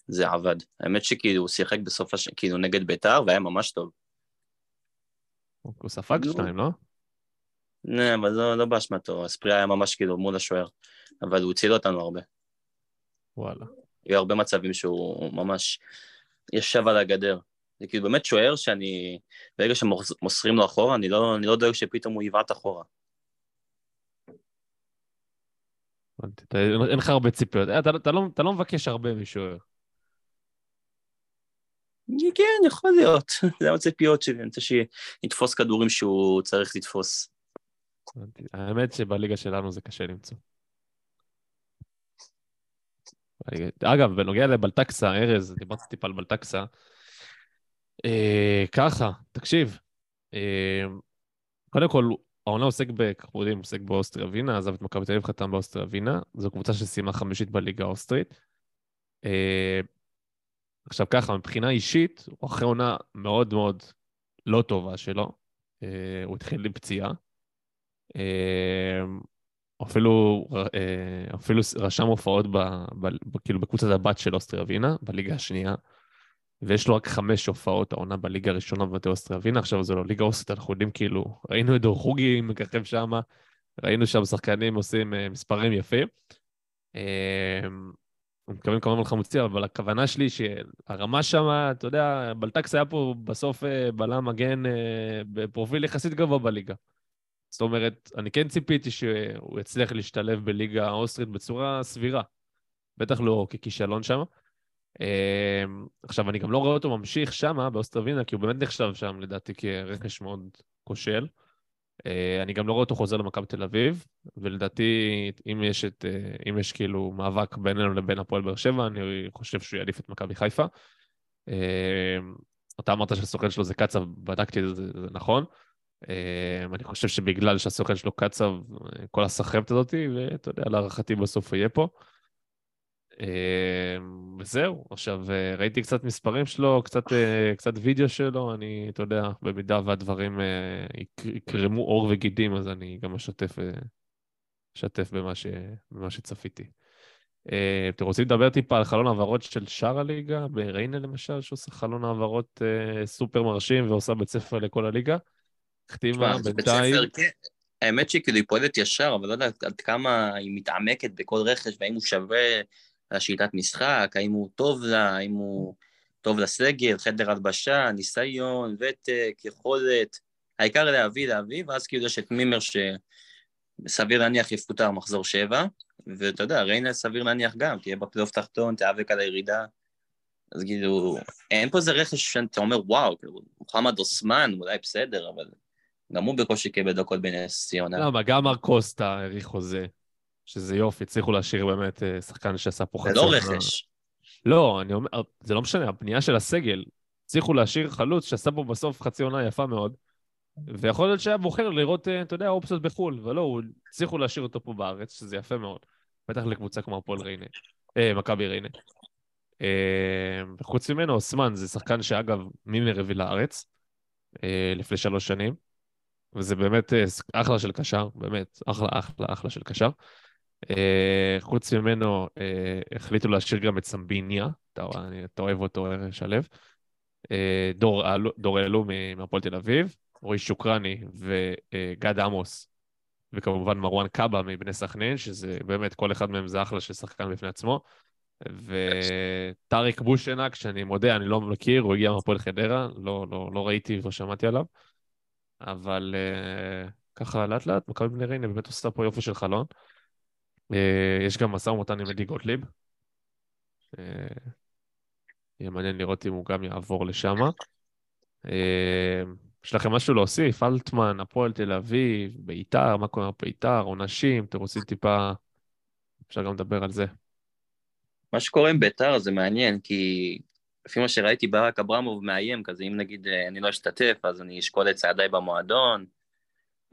זה עבד. האמת שכאילו הוא שיחק בסוף הש... כאילו נגד ביתר והיה ממש טוב. הוא ספג. שניים, לא? נה, אבל לא, לא באשמתו, אספריה היה ממש כאילו מול השוער, אבל הוא הציל אותנו הרבה. וואלה. היו הרבה מצבים שהוא ממש ישב על הגדר. זה כאילו באמת שוער שאני, ברגע שמוסרים לו אחורה, אני לא, אני לא דואג שפתאום הוא יבעט אחורה. אין לך הרבה ציפיות. אה, אתה לא- אתה לא- אתה לא מבקש הרבה משוער. כן, יכול להיות. זה הציפיות שלי, אני רוצה שיתפוס כדורים שהוא צריך לתפוס. האמת שבליגה שלנו זה קשה למצוא. אגב, בנוגע לבלטקסה, ארז, דיברתי טיפה על בלטקסה. אה, ככה, תקשיב. אה, קודם כל, העונה עוסק ב... אנחנו יודעים, עוסק באוסטריה ווינה, עזב את מכבי תל אביב, חתם באוסטריה ווינה. זו קבוצה שסיימה חמישית בליגה האוסטרית. אה, עכשיו ככה, מבחינה אישית, הוא אחרי עונה מאוד מאוד לא טובה שלו. אה, הוא התחיל עם פציעה. אה, אפילו, אה, אפילו רשם הופעות ב, ב, ב, כאילו בקבוצת הבת של אוסטריה ווינה, בליגה השנייה, ויש לו רק חמש הופעות העונה בליגה הראשונה במטה אוסטריה ווינה, עכשיו זה לא ליגה אוסטרית, אנחנו יודעים כאילו, ראינו את דור חוגי מככב שם, ראינו שם שחקנים עושים אה, מספרים יפים. אה, מתכוונים כמובן לחמוצי, אבל הכוונה שלי שהרמה שם, אתה יודע, בלטקס היה פה בסוף אה, בלם מגן אה, בפרופיל יחסית גבוה בליגה. זאת אומרת, אני כן ציפיתי שהוא יצליח להשתלב בליגה האוסטרית בצורה סבירה. בטח לא ככישלון שם. אה, עכשיו, אני גם לא רואה אותו ממשיך שם, באוסטרווינה, כי הוא באמת נחשב שם, לדעתי, כרכש מאוד כושל. אה, אני גם לא רואה אותו חוזר למכבי תל אביב, ולדעתי, אם יש, את, אה, אם יש כאילו מאבק בינינו לבין הפועל באר שבע, אני חושב שהוא יעדיף את מכבי חיפה. אה, אתה אמרת שהסוכן שלו זה קצב, בדקתי את זה, זה נכון. אני חושב שבגלל שהסוכן שלו קצב, כל הסחבת הזאתי, ואתה יודע, להערכתי בסוף יהיה פה. אמ, וזהו, עכשיו אה, ראיתי קצת מספרים שלו, קצת, אה, קצת וידאו שלו, אני, אתה יודע, במידה והדברים אה, יקרמו עור וגידים, אז אני גם אשתף, אשתף במה, ש, במה שצפיתי. אתם רוצים לדבר טיפה על חלון העברות של שאר הליגה, בריינה למשל, שעושה חלון העברות סופר מרשים ועושה בית ספר לכל הליגה? החתימה בינתיים... כן. האמת שהיא כאילו היא פועלת ישר, אבל לא יודעת עד כמה היא מתעמקת בכל רכש, והאם הוא שווה השיטת משחק, האם הוא טוב לה, האם הוא טוב לסגל, חדר הלבשה, ניסיון, ותק, יכולת. העיקר להביא, להביא, ואז כאילו יש את מימר שסביר להניח יפוטר מחזור שבע, ואתה יודע, ריינה סביר להניח גם, תהיה בפלייאוף תחתון, תיאבק על הירידה. אז כאילו, אין פה איזה רכש שאתה אומר, וואו, כאילו, מוחמד אוסמן, אולי בסדר, אבל גם הוא בקושי קיבל דקות בנס ציונה. למה, גם מר קוסטה האריך חוזה. שזה יופי, הצליחו להשאיר באמת אה, שחקן שעשה פה חצי... זה לא רכש. לא, אני אומר, זה לא משנה, הבנייה של הסגל, הצליחו להשאיר חלוץ שעשה פה בסוף חצי עונה יפה מאוד, ויכול להיות שהיה בוחר לראות, אה, אתה יודע, אופציות בחו"ל, ולא, הוא הצליחו להשאיר אותו פה בארץ, שזה יפה מאוד. בטח לקבוצה כמו הפועל ריינה, אה, מכבי ריינה. אה, וחוץ ממנו, אוסמן זה שחקן שאגב, מימר הביא לארץ, אה, לפני שלוש שנים, וזה באמת אה, אחלה של קשר, באמת, אחלה, אחלה, אחלה של קשר. Uh, חוץ ממנו uh, החליטו להשאיר גם את סמביניה, אתה, אוהב אותו, שלו. דור, דור אלו מהפועל תל אביב, רועי שוקרני וגד עמוס, וכמובן מרואן קאבה מבני סכנין, שזה באמת, כל אחד מהם זה אחלה של שחקן בפני עצמו. וטאריק בושנק, שאני מודה, אני לא מכיר, הוא הגיע מהפועל חדרה, לא, לא, לא ראיתי ולא שמעתי עליו. אבל uh, ככה לאט לאט, מכבי בני ריינה באמת עושה פה יופי של חלון. אה, יש גם משא ומתן עם אדי גוטליב. אה, יהיה מעניין לראות אם הוא גם יעבור לשם. אה, יש לכם משהו להוסיף? אלטמן, הפועל תל אביב, ביתר, מה קורה ביתר, עונשים, אתם רוצים טיפה... אפשר גם לדבר על זה. מה שקורה עם ביתר זה מעניין, כי לפי מה שראיתי, ברק אברמוב מאיים כזה, אם נגיד אני לא אשתתף, אז אני אשקול את צעדיי במועדון,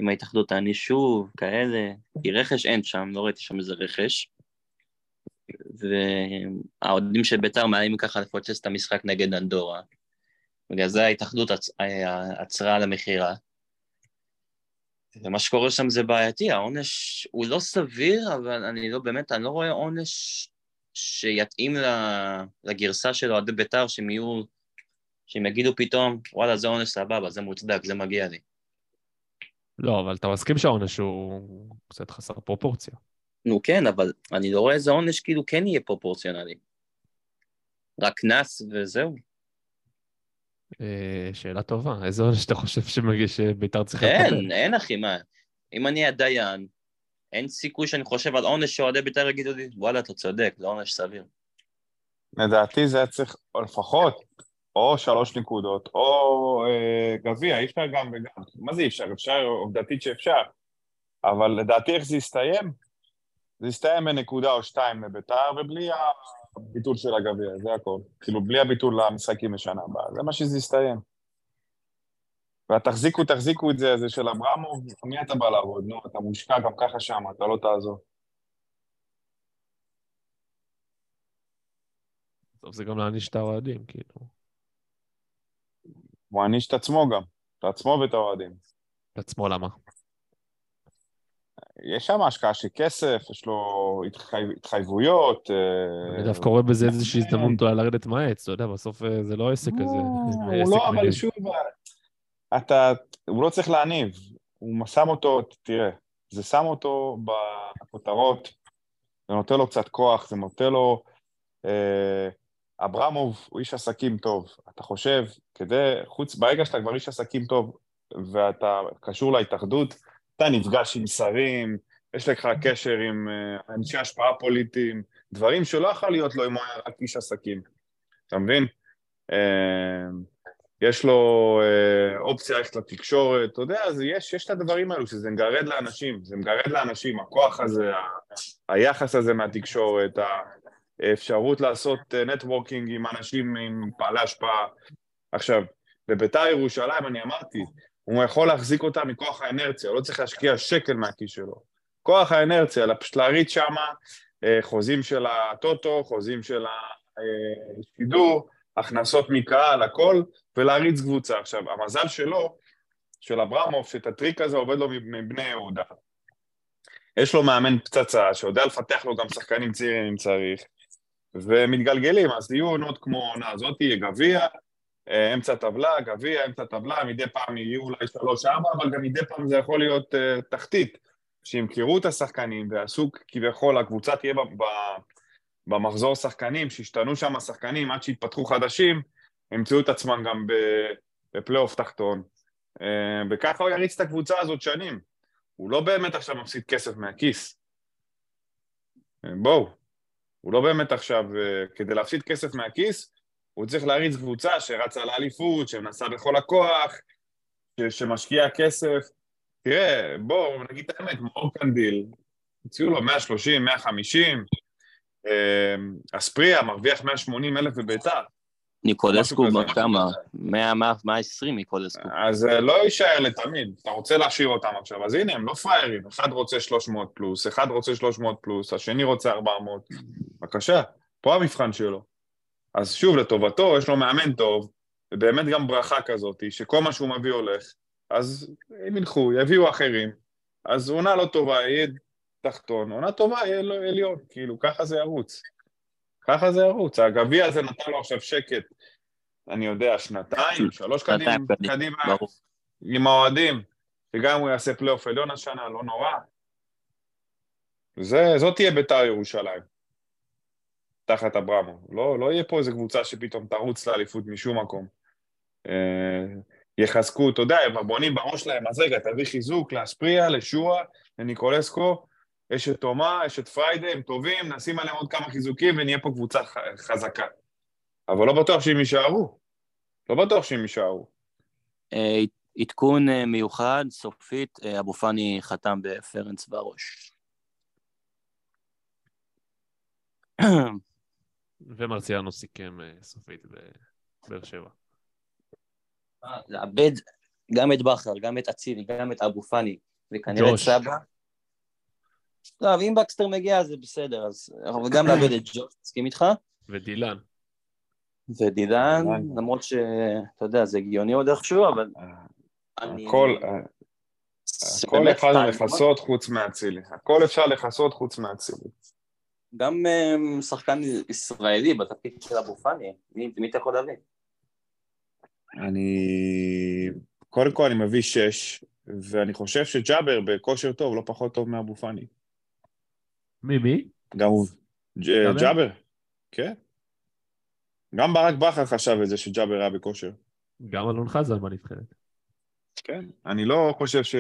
אם ההתאחדות תעניש שוב, כאלה, כי רכש אין שם, לא ראיתי שם איזה רכש. והאוהדים של בית"ר מאיימים ככה לפוצץ את המשחק נגד אנדורה. בגלל זה ההתאחדות עצ... עצרה על המכירה. ומה שקורה שם זה בעייתי, העונש הוא לא סביר, אבל אני לא, באמת, אני לא רואה עונש שיתאים לגרסה של אוהדי בית"ר, שהם יהיו, שהם יגידו פתאום, וואלה, זה עונש סבבה, זה מוצדק, זה מגיע לי. לא, אבל אתה מסכים שהעונש הוא קצת חסר פרופורציה. נו כן, אבל אני לא רואה איזה עונש כאילו כן יהיה פרופורציונלי. רק קנס וזהו. אה, שאלה טובה, איזה עונש אתה חושב שמגיש שביתר צריכה לקבל? אין, אין אחי, מה? אם אני הדיין, אין סיכוי שאני חושב על עונש שאוהדי ביתר יגידו לי, וואלה, אתה צודק, זה עונש סביר. לדעתי זה היה צריך, או לפחות, או שלוש נקודות, או אה, גביע, אי אפשר גם וגם. מה זה אי אפשר? אפשר עובדתית שאפשר. אבל לדעתי איך זה יסתיים? זה יסתיים בנקודה או שתיים לביתר, ובלי הביטול של הגביע, זה הכל. כאילו, בלי הביטול למשחקים לשנה הבאה, זה מה שזה יסתיים. ותחזיקו, תחזיקו את זה, זה של אברמוב, מי אתה בא לעבוד? נו, אתה מושקע גם ככה שם, אתה לא תעזור. טוב, זה גם להעניש את האוהדים, כאילו. הוא מעניש את עצמו גם, את עצמו ואת האוהדים. את עצמו למה? יש שם השקעה של כסף, יש לו התחייב, התחייבויות. אה, אני דווקא רואה בזה איזושהי הזדמנות גדולה לרדת מהעץ, אתה יודע, בסוף אה, זה לא עסק כזה. הוא לא, אבל. שוב, אתה, הוא לא צריך להניב, הוא שם אותו, תראה, זה שם אותו בכותרות, זה נותן לו קצת כוח, זה נותן לו... אה, אברמוב הוא איש עסקים טוב. אתה חושב, כדי, חוץ, ברגע שאתה כבר איש עסקים טוב ואתה קשור להתאחדות, אתה נפגש עם שרים, יש לך קשר עם אה, אנשי השפעה פוליטיים, דברים שלא יכול להיות לו אם הוא היה רק איש עסקים. אתה מבין? אה, יש לו אה, אופציה ללכת לתקשורת, אתה יודע, אז יש, יש את הדברים האלו, שזה מגרד לאנשים, זה מגרד לאנשים, הכוח הזה, היחס הזה מהתקשורת, האפשרות לעשות נטוורקינג עם אנשים, עם פעלי השפעה. עכשיו, בביתר ירושלים, אני אמרתי, הוא יכול להחזיק אותה מכוח האנרציה, הוא לא צריך להשקיע שקל מהכיס שלו. כוח האנרציה, פשוט להריץ שמה אה, חוזים של הטוטו, חוזים של השידור, הכנסות מקהל, הכל, ולהריץ קבוצה. עכשיו, המזל שלו, של אברמוב, שאת הטריק הזה עובד לו מבני יהודה. יש לו מאמן פצצה, שיודע לפתח לו גם שחקנים צעירים אם צריך, ומתגלגלים, אז יהיו עונות כמו העונה הזאת, יהיה גביע, אה, אמצע טבלה, גביע, אמצע טבלה, מדי פעם יהיו אולי שלוש-ארבע, אבל גם מדי פעם זה יכול להיות uh, תחתית, שימכרו את השחקנים ויעשו כביכול, הקבוצה תהיה במחזור שחקנים, שישתנו שם השחקנים עד שיתפתחו חדשים, ימצאו את עצמם גם בפלייאוף תחתון, uh, וככה הוא יריץ את הקבוצה הזאת שנים. הוא לא באמת עכשיו מפסיד כסף מהכיס. בואו, הוא לא באמת עכשיו, uh, כדי להפסיד כסף מהכיס, הוא צריך להריץ קבוצה שרצה לאליפות, שמנסה בכל הכוח, ש- שמשקיעה כסף. תראה, בואו נגיד את האמת, מאור קנדיל, הציעו לו 130, 150, אה, אספריה מרוויח 180 אלף בביתר, ניקולסקו, כזה. כמה? 100, 100, 120 ניקולסקו. אז זה לא יישאר לתמיד, אתה רוצה להשאיר אותם עכשיו, אז הנה, הם לא פראיירים, אחד רוצה 300 פלוס, אחד רוצה 300 פלוס, השני רוצה 400, בבקשה, פה המבחן שלו. אז שוב, לטובתו, יש לו מאמן טוב, ובאמת גם ברכה כזאת, שכל מה שהוא מביא הולך, אז הם ילכו, יביאו אחרים, אז עונה לא טובה, יהיה תחתון, עונה טובה, יהיה עליון, כאילו, ככה זה ירוץ. ככה זה ירוץ. הגביע הזה נתן לו עכשיו שקט, אני יודע, שנתיים, שלוש קדימה, קדימה. עם האוהדים, וגם הוא יעשה פלייאוף עליון השנה, לא נורא. זה, זאת תהיה ביתר ירושלים, תחת אברמוב. לא, לא יהיה פה איזה קבוצה שפתאום תרוץ לאליפות משום מקום. אה, יחזקו, אתה יודע, הם בונים בראש להם, אז רגע, תביא חיזוק לאספריה, לשועה, לניקולסקו, יש את תומה, יש את פריידי, הם טובים, נשים עליהם עוד כמה חיזוקים ונהיה פה קבוצה חזקה. אבל לא בטוח שהם יישארו. לא בטוח שהם יישארו. אה, עדכון אה, מיוחד, סופית, אה, אבו פאני חתם בפרנס בראש. <coughs> ומרציאנו סיכם סופית בבאר שבע. לאבד גם את בכר, גם את אצילי, גם את אבו פאני, וכנראה את. סבא. לא, ואם בקסטר מגיע זה בסדר, אז... אבל גם לאבד את ג'וש, מסכים איתך? ודילן. דידן. למרות שאתה יודע, זה הגיוני עוד איכשהו, אבל... אני- הכל, זה הכל באמת אפשר לכסות חוץ מאצילי. הכל אפשר לכסות חוץ מאצילי. גם אה, שחקן ישראלי בתפקיד של אבו פאני, מי מי אתה יכול להביא? אני... קודם כל אני מביא שש, ואני חושב שג'אבר בכושר טוב, לא פחות טוב מאבו פאני. מי, מי? גם הוא... ג'- ג'אבר? כן. גם ברק בכר חשב את זה שג'אבר היה בכושר. גם אלון חזן בנבחרת. כן. אני לא חושב ש...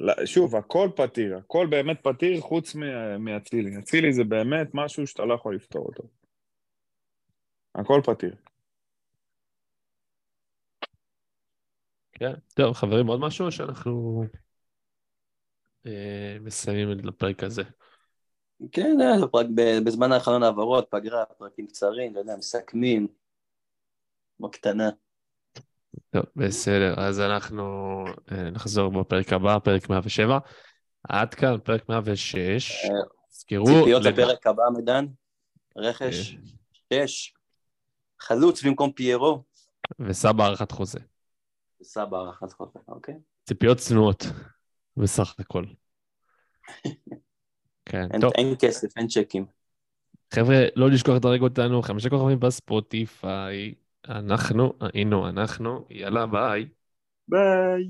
לא, שוב, הכל פתיר, הכל באמת פתיר חוץ מאצילי. אצילי זה באמת משהו שאתה לא יכול לפתור אותו. הכל פתיר. כן. טוב, חברים, עוד משהו או שאנחנו אה, מסיימים את הפרק הזה? כן, אה, בזמן האחרון העברות, פגרה, פרקים קצרים, אתה יודע, מסכמים, בקטנה. טוב, בסדר. אז אנחנו אה, נחזור בפרק הבא, פרק 107. עד כאן, פרק 106. תזכרו... ציפיות לפרק הבא, מדן? רכש? שש? חלוץ במקום פיירו, וסבא הארכת חוזה. סבא הארכת חוזה, אוקיי? ציפיות צנועות, בסך הכל. <laughs> כן, אין- טוב. אין כסף, אין צ'קים. חבר'ה, לא לשכוח לדרג אותנו, חמישה כוכבים בספוטיפיי. אנחנו היינו אנחנו, יאללה ביי. ביי.